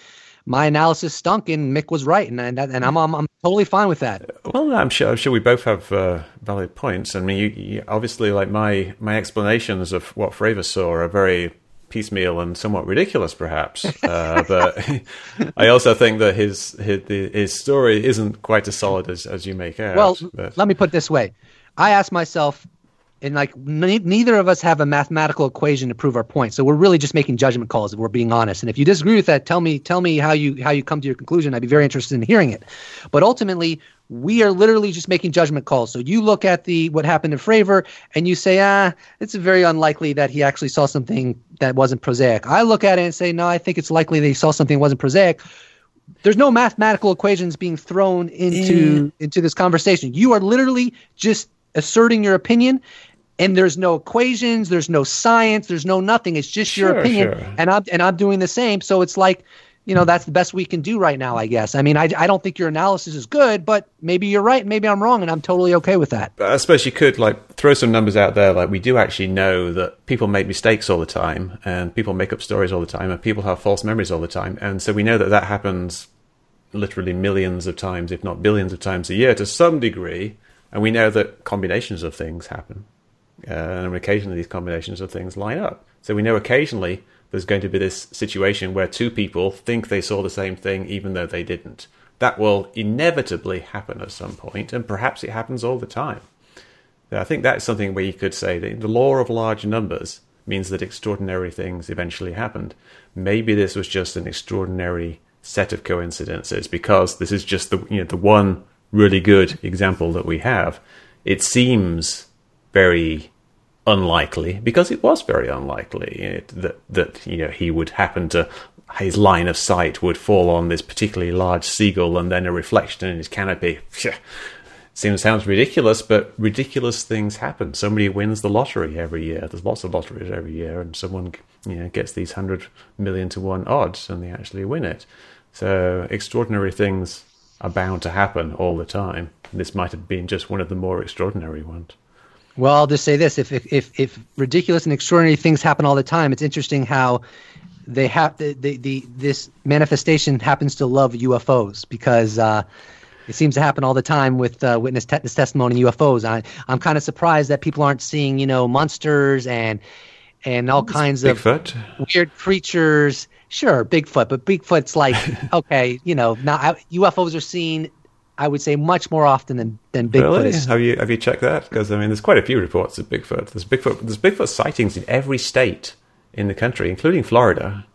my analysis stunk, and Mick was right, and and, and I'm, I'm, I'm totally fine with that. Well, I'm sure I'm sure we both have uh, valid points. I mean, you, you, obviously, like my my explanations of what Fravor saw are very piecemeal and somewhat ridiculous, perhaps. Uh, but I also think that his his his story isn't quite as solid as, as you make out. Well, but. let me put it this way: I ask myself, and like ne- neither of us have a mathematical equation to prove our point, so we're really just making judgment calls if we're being honest. And if you disagree with that, tell me tell me how you how you come to your conclusion. I'd be very interested in hearing it. But ultimately, we are literally just making judgment calls. So you look at the what happened to Fravor and you say, ah, it's very unlikely that he actually saw something that wasn't prosaic. I look at it and say, no, I think it's likely that he saw something that wasn't prosaic there's no mathematical equations being thrown into mm. into this conversation. You are literally just asserting your opinion and there's no equations, there's no science, there's no nothing. It's just sure, your opinion, sure. and I'm and I'm doing the same. So it's like, you know that's the best we can do right now i guess i mean I, I don't think your analysis is good but maybe you're right maybe i'm wrong and i'm totally okay with that i suppose you could like throw some numbers out there like we do actually know that people make mistakes all the time and people make up stories all the time and people have false memories all the time and so we know that that happens literally millions of times if not billions of times a year to some degree and we know that combinations of things happen uh, and occasionally these combinations of things line up so we know occasionally there's going to be this situation where two people think they saw the same thing even though they didn't. That will inevitably happen at some point, and perhaps it happens all the time. I think that's something where you could say that the law of large numbers means that extraordinary things eventually happened. Maybe this was just an extraordinary set of coincidences because this is just the you know the one really good example that we have. It seems very unlikely because it was very unlikely that that you know he would happen to his line of sight would fall on this particularly large seagull and then a reflection in his canopy. Seems sounds ridiculous, but ridiculous things happen. Somebody wins the lottery every year. There's lots of lotteries every year, and someone you know gets these hundred million to one odds, and they actually win it. So extraordinary things are bound to happen all the time. This might have been just one of the more extraordinary ones. Well, I'll just say this: if if if, ridiculous and extraordinary things happen all the time, it's interesting how they have the, the, the this manifestation happens to love UFOs because uh, it seems to happen all the time with uh, witness te- testimony UFOs. I I'm kind of surprised that people aren't seeing you know monsters and and all it's kinds Bigfoot. of weird creatures. Sure, Bigfoot, but Bigfoot's like okay, you know, not UFOs are seen I would say much more often than than Bigfoot. Really? Is. Have you have you checked that? Because I mean, there's quite a few reports of Bigfoot. There's Bigfoot. There's Bigfoot sightings in every state in the country, including Florida.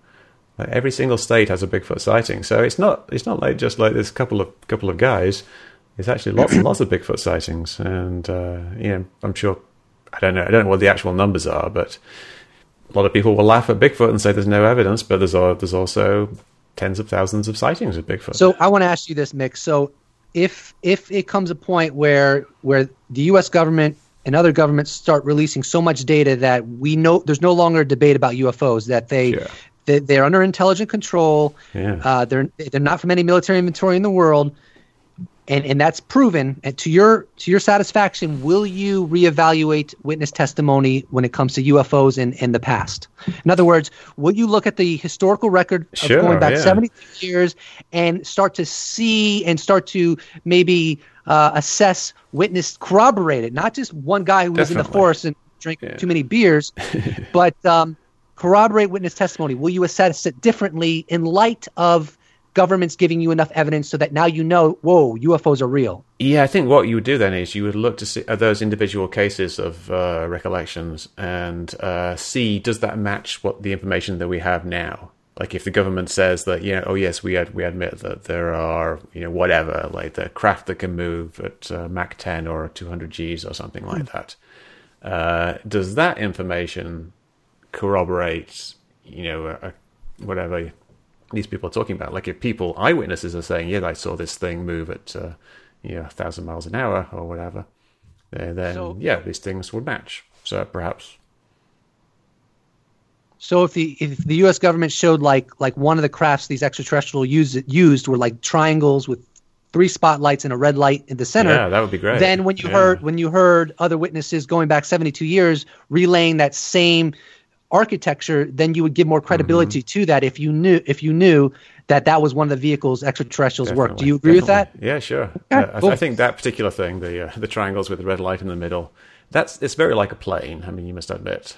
Like every single state has a Bigfoot sighting. So it's not it's not like just like this couple of couple of guys. There's actually lots and lots of Bigfoot sightings, and uh, you know, I'm sure. I don't know. I don't know what the actual numbers are, but a lot of people will laugh at Bigfoot and say there's no evidence, but there's there's also tens of thousands of sightings of Bigfoot. So I want to ask you this, Mick. So if if it comes a point where where the U.S. government and other governments start releasing so much data that we know there's no longer a debate about UFOs that they. Yeah. They, they're under intelligent control. Yeah. Uh, they're they're not from any military inventory in the world and and that's proven. And to your to your satisfaction will you reevaluate witness testimony when it comes to UFOs in in the past? In other words will you look at the historical record of Sure, going back yeah. 72 years and start to see and start to maybe uh, assess witness corroborate it not just one guy who was in the forest and drank Yeah. too many beers but um, corroborate witness testimony. Will you assess it differently in light of governments giving you enough evidence so that now you know, whoa, UFOs are real. Yeah, I think what you would do then is you would look to see at those individual cases of uh, recollections and uh, see does that match what the information that we have now. Like if the government says that, yeah, oh yes, we ad- we admit that there are, you know, whatever, like the craft that can move at uh, Mach 10 or 200 Gs or something like that. Uh, does that information corroborate, you know, a, a, whatever these people are talking about. Like if people, eyewitnesses are saying, yeah, I saw this thing move at, uh, you know, a thousand miles an hour or whatever, uh, then So- yeah, these things would match. So perhaps, So if the if the U.S. government showed like like one of the crafts these extraterrestrial used used were like triangles with three spotlights and a red light in the center, yeah, that would be great. then when you Yeah. heard when you heard other witnesses going back 72 years relaying that same architecture then you would give more credibility Mm-hmm. to that if you knew if you knew that that was one of the vehicles extraterrestrials work do you agree with that. Yeah, sure. Okay, Uh, I, cool. I think that particular thing, the uh, the triangles with the red light in the middle, that's it's very like a plane. I mean, you must admit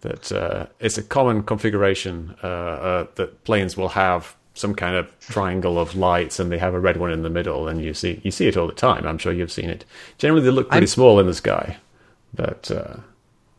that uh, it's a common configuration uh, uh, that planes will have some kind of triangle of lights, and they have a red one in the middle, and you see you see it all the time. I'm sure you've seen it. Generally, they look pretty I'm- small in the sky, but uh,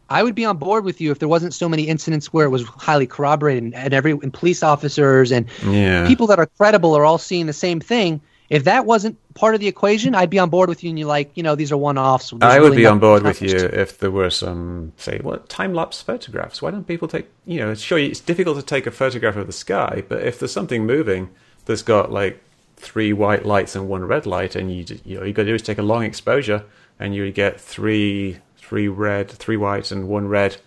I would be on board with you if there wasn't so many incidents where it was highly corroborated and, and every and police officers and yeah, people that are credible are all seeing the same thing. If that wasn't part of the equation, I'd be on board with you. And you're like, you know, these are one-offs. There's I would really be on board with you if there were some, say, what time lapse photographs. Why don't people take, you know, sure, it's difficult to take a photograph of the sky, but if there's something moving that's got like three white lights and one red light, and you, you know, you got to do is take a long exposure, and you get three, three red, three white, and one red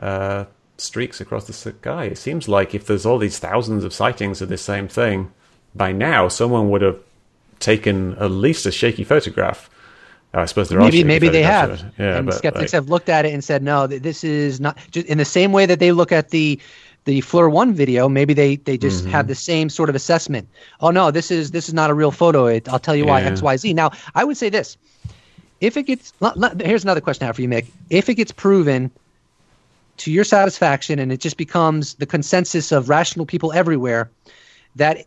uh, streaks across the sky. It seems like if there's all these thousands of sightings of this same thing, by now someone would have taken at least a shaky photograph. I suppose there maybe are maybe they have. Yeah, and but skeptics like, have looked at it and said, no, this is not just in the same way that they look at the the FLIR One video. Maybe they they just Mm-hmm. have the same sort of assessment. Oh no, this is this is not a real photo. It, I'll tell you why Yeah. X Y Z. Now I would say this: if it gets, here's another question I have for you, Mick. If it gets proven to your satisfaction and it just becomes the consensus of rational people everywhere that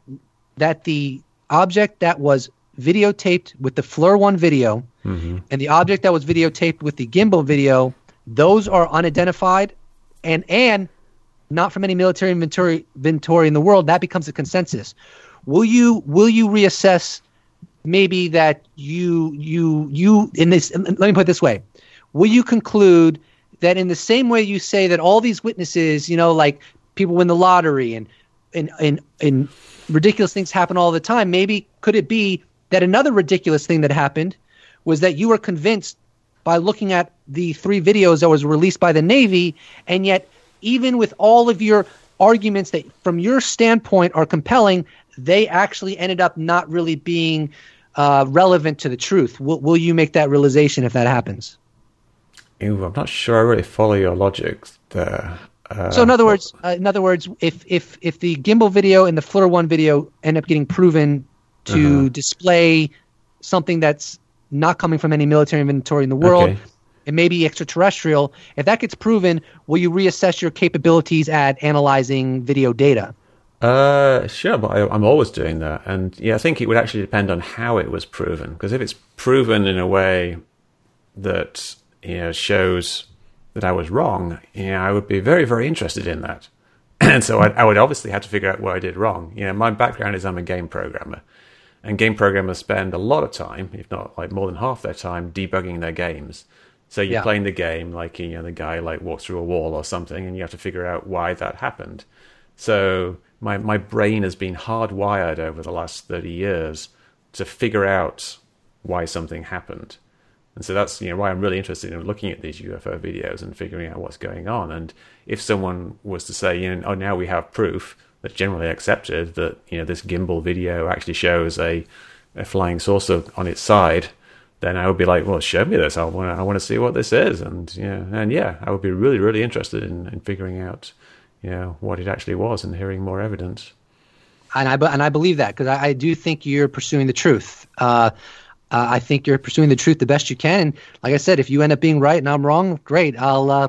that the object that was videotaped with the FLIR one video mm-hmm. and the object that was videotaped with the gimbal video, those are unidentified and and not from any military inventory inventory in the world, that becomes a consensus. Will you will you reassess maybe that you you you in this let me put it this way. Will you conclude that in the same way you say that all these witnesses, you know, like people win the lottery and and and, and ridiculous things happen all the time, maybe could it be that another ridiculous thing that happened was that you were convinced by looking at the three videos that was released by the Navy, and yet even with all of your arguments that from your standpoint are compelling, they actually ended up not really being uh, relevant to the truth. Will, will you make that realization if that happens? Ew, I'm not sure I really follow your logic there. Uh, So in other words, uh, in other words, if if if the gimbal video and the FLIR one video end up getting proven to Uh-huh. display something that's not coming from any military inventory in the world, Okay. it may be extraterrestrial. If that gets proven, will you reassess your capabilities at analyzing video data? Uh, sure, but I, I'm always doing that, and yeah, I think it would actually depend on how it was proven. Because if it's proven in a way that you know shows that I was wrong, you know, I would be very, very interested in that. and so I, I would obviously have to figure out what I did wrong. You know, my background is I'm a game programmer, and game programmers spend a lot of time, if not like more than half their time, debugging their games. So you're Yeah. playing the game like you know the guy like walks through a wall or something, and you have to figure out why that happened. So my my brain has been hardwired over the last thirty years to figure out why something happened. And so that's you know why I'm really interested in looking at these UFO videos and figuring out what's going on. And if someone was to say, you know, oh now we have proof that's generally accepted that you know this gimbal video actually shows a a flying saucer on its side, then I would be like, well, show me this. I want to I want to see what this is. And yeah, and yeah, I would be really really interested in, in figuring out you know what it actually was and hearing more evidence. and I and I believe that because I, I do think you're pursuing the truth. Uh, uh, I think you're pursuing the truth the best you can. And like I said, if you end up being right and I'm wrong, great. I'll uh,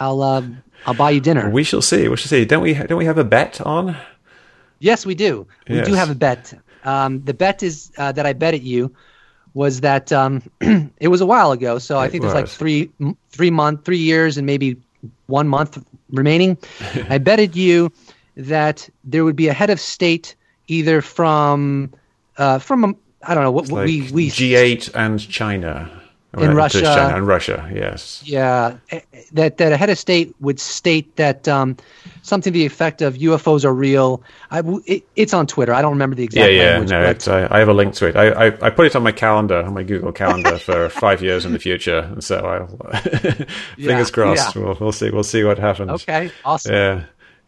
I'll uh, I'll buy you dinner. We shall see. We shall see. Don't we? Don't we have a bet on? yes, we do. We do have a bet. Um, the bet is uh, that I bet at you was that um, it was a while ago. So I It think there's like three three month three years and maybe one month remaining. I betted you that there would be a head of state either from uh, from um, I don't know what, what Like we we G8 and China. In Russia. China and Russia, yes. yeah eh, that that a head of state would state that um, something to the effect of UFOs are real. I it, it's on Twitter. I don't remember the exact Yeah, yeah. language. No, but- I, I have a link to it. I, I, I put it on my calendar, on my Google calendar for five years in the future, and so I'll fingers crossed. yeah. We'll, we'll see. We'll see what happens. okay, awesome. Yeah,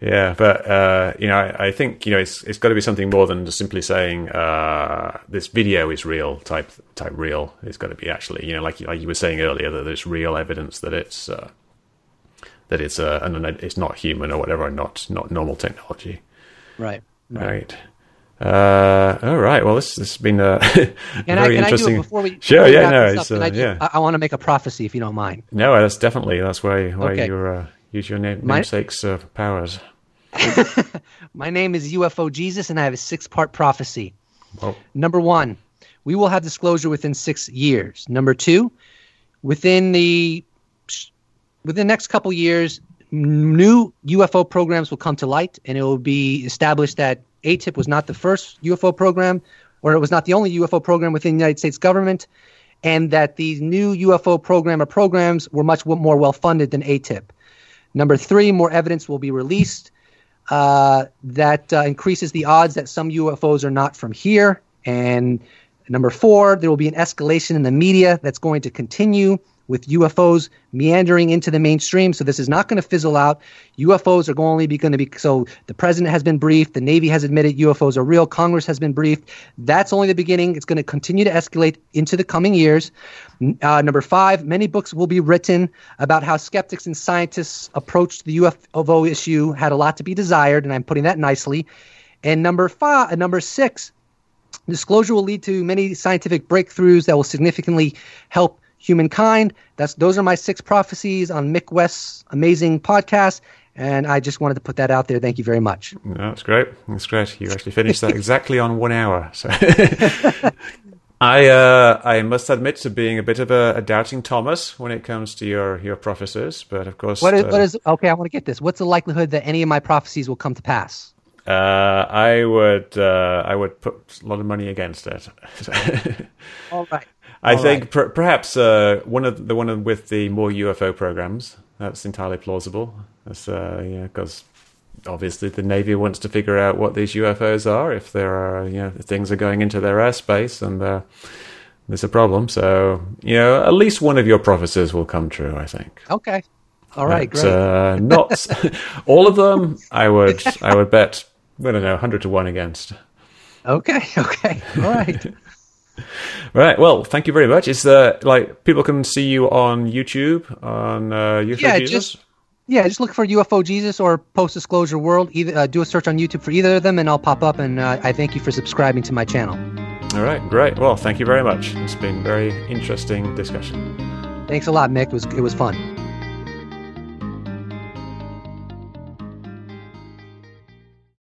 yeah, but uh, you know, I, I think you know it's it's got to be something more than just simply saying uh, this video is real type type real. It's got to be actually you know like like you were saying earlier that there's real evidence that it's uh, that it's uh, an, it's not human or whatever, not not normal technology. Right. Right. Uh, all right. Well, this, this has been uh, Can I, very can I do interesting. it before we? sure. before Yeah. No. It's, uh, I, do- yeah. I, I want to make a prophecy, if you don't mind. No, that's definitely that's why why Okay. you're uh, use your name, My- namesake's uh, powers. My name is UFO Jesus, and I have a six-part prophecy. Well, Number one, we will have disclosure within six years. Number two, within the within the next couple years, new UFO programs will come to light, and it will be established that ATIP was not the first UFO program, or it was not the only UFO program within the United States government, and that these new UFO program or programs were much more well funded than ATIP. Number three, more evidence will be released uh, that uh, increases the odds that some UFOs are not from here. And number four, there will be an escalation in the media that's going to continue with UFOs meandering into the mainstream. So this is not going to fizzle out. UFOs are only going to be so the president has been briefed, the Navy has admitted UFOs are real, Congress has been briefed. That's only the beginning. It's going to continue to escalate into the coming years. Uh, number five, many books will be written about how skeptics and scientists approached the UFO issue had a lot to be desired, and I'm putting that nicely. And number five, uh, number six, disclosure will lead to many scientific breakthroughs that will significantly help humankind. That's those are my six prophecies on Mick West's amazing podcast. And I just wanted to put that out there. Thank you very much. that's great. That's great. You actually finished that exactly on one hour. So I uh, I must admit to being a bit of a, a, doubting Thomas when it comes to your, your prophecies, but of course, what is, uh, what is okay? I want to get this. What's the likelihood that any of my prophecies will come to pass? Uh, I would uh, I would put a lot of money against it. All right. I All think right. per- perhaps uh, one of the one with the more UFO programs. That's entirely plausible. That's uh, yeah, because obviously the Navy wants to figure out what these UFOs are. If there are you know things are going into their airspace and uh, there's a problem, so you know at least one of your prophecies will come true. I think. Okay. All right. But, great. Uh, not all of them. I would I would bet I don't know hundred to one against. Okay. Okay. All right. Right. Well, thank you very much. Is uh, like people can see you on YouTube on uh, UFO yeah, Jesus? Just, yeah, just look for UFO Jesus or Post Disclosure World. Either uh, do a search on YouTube for either of them, and I'll pop up. And uh, I thank you for subscribing to my channel. All right, great. Well, thank you very much. It's been very interesting discussion. Thanks a lot, Mick. It was it was fun.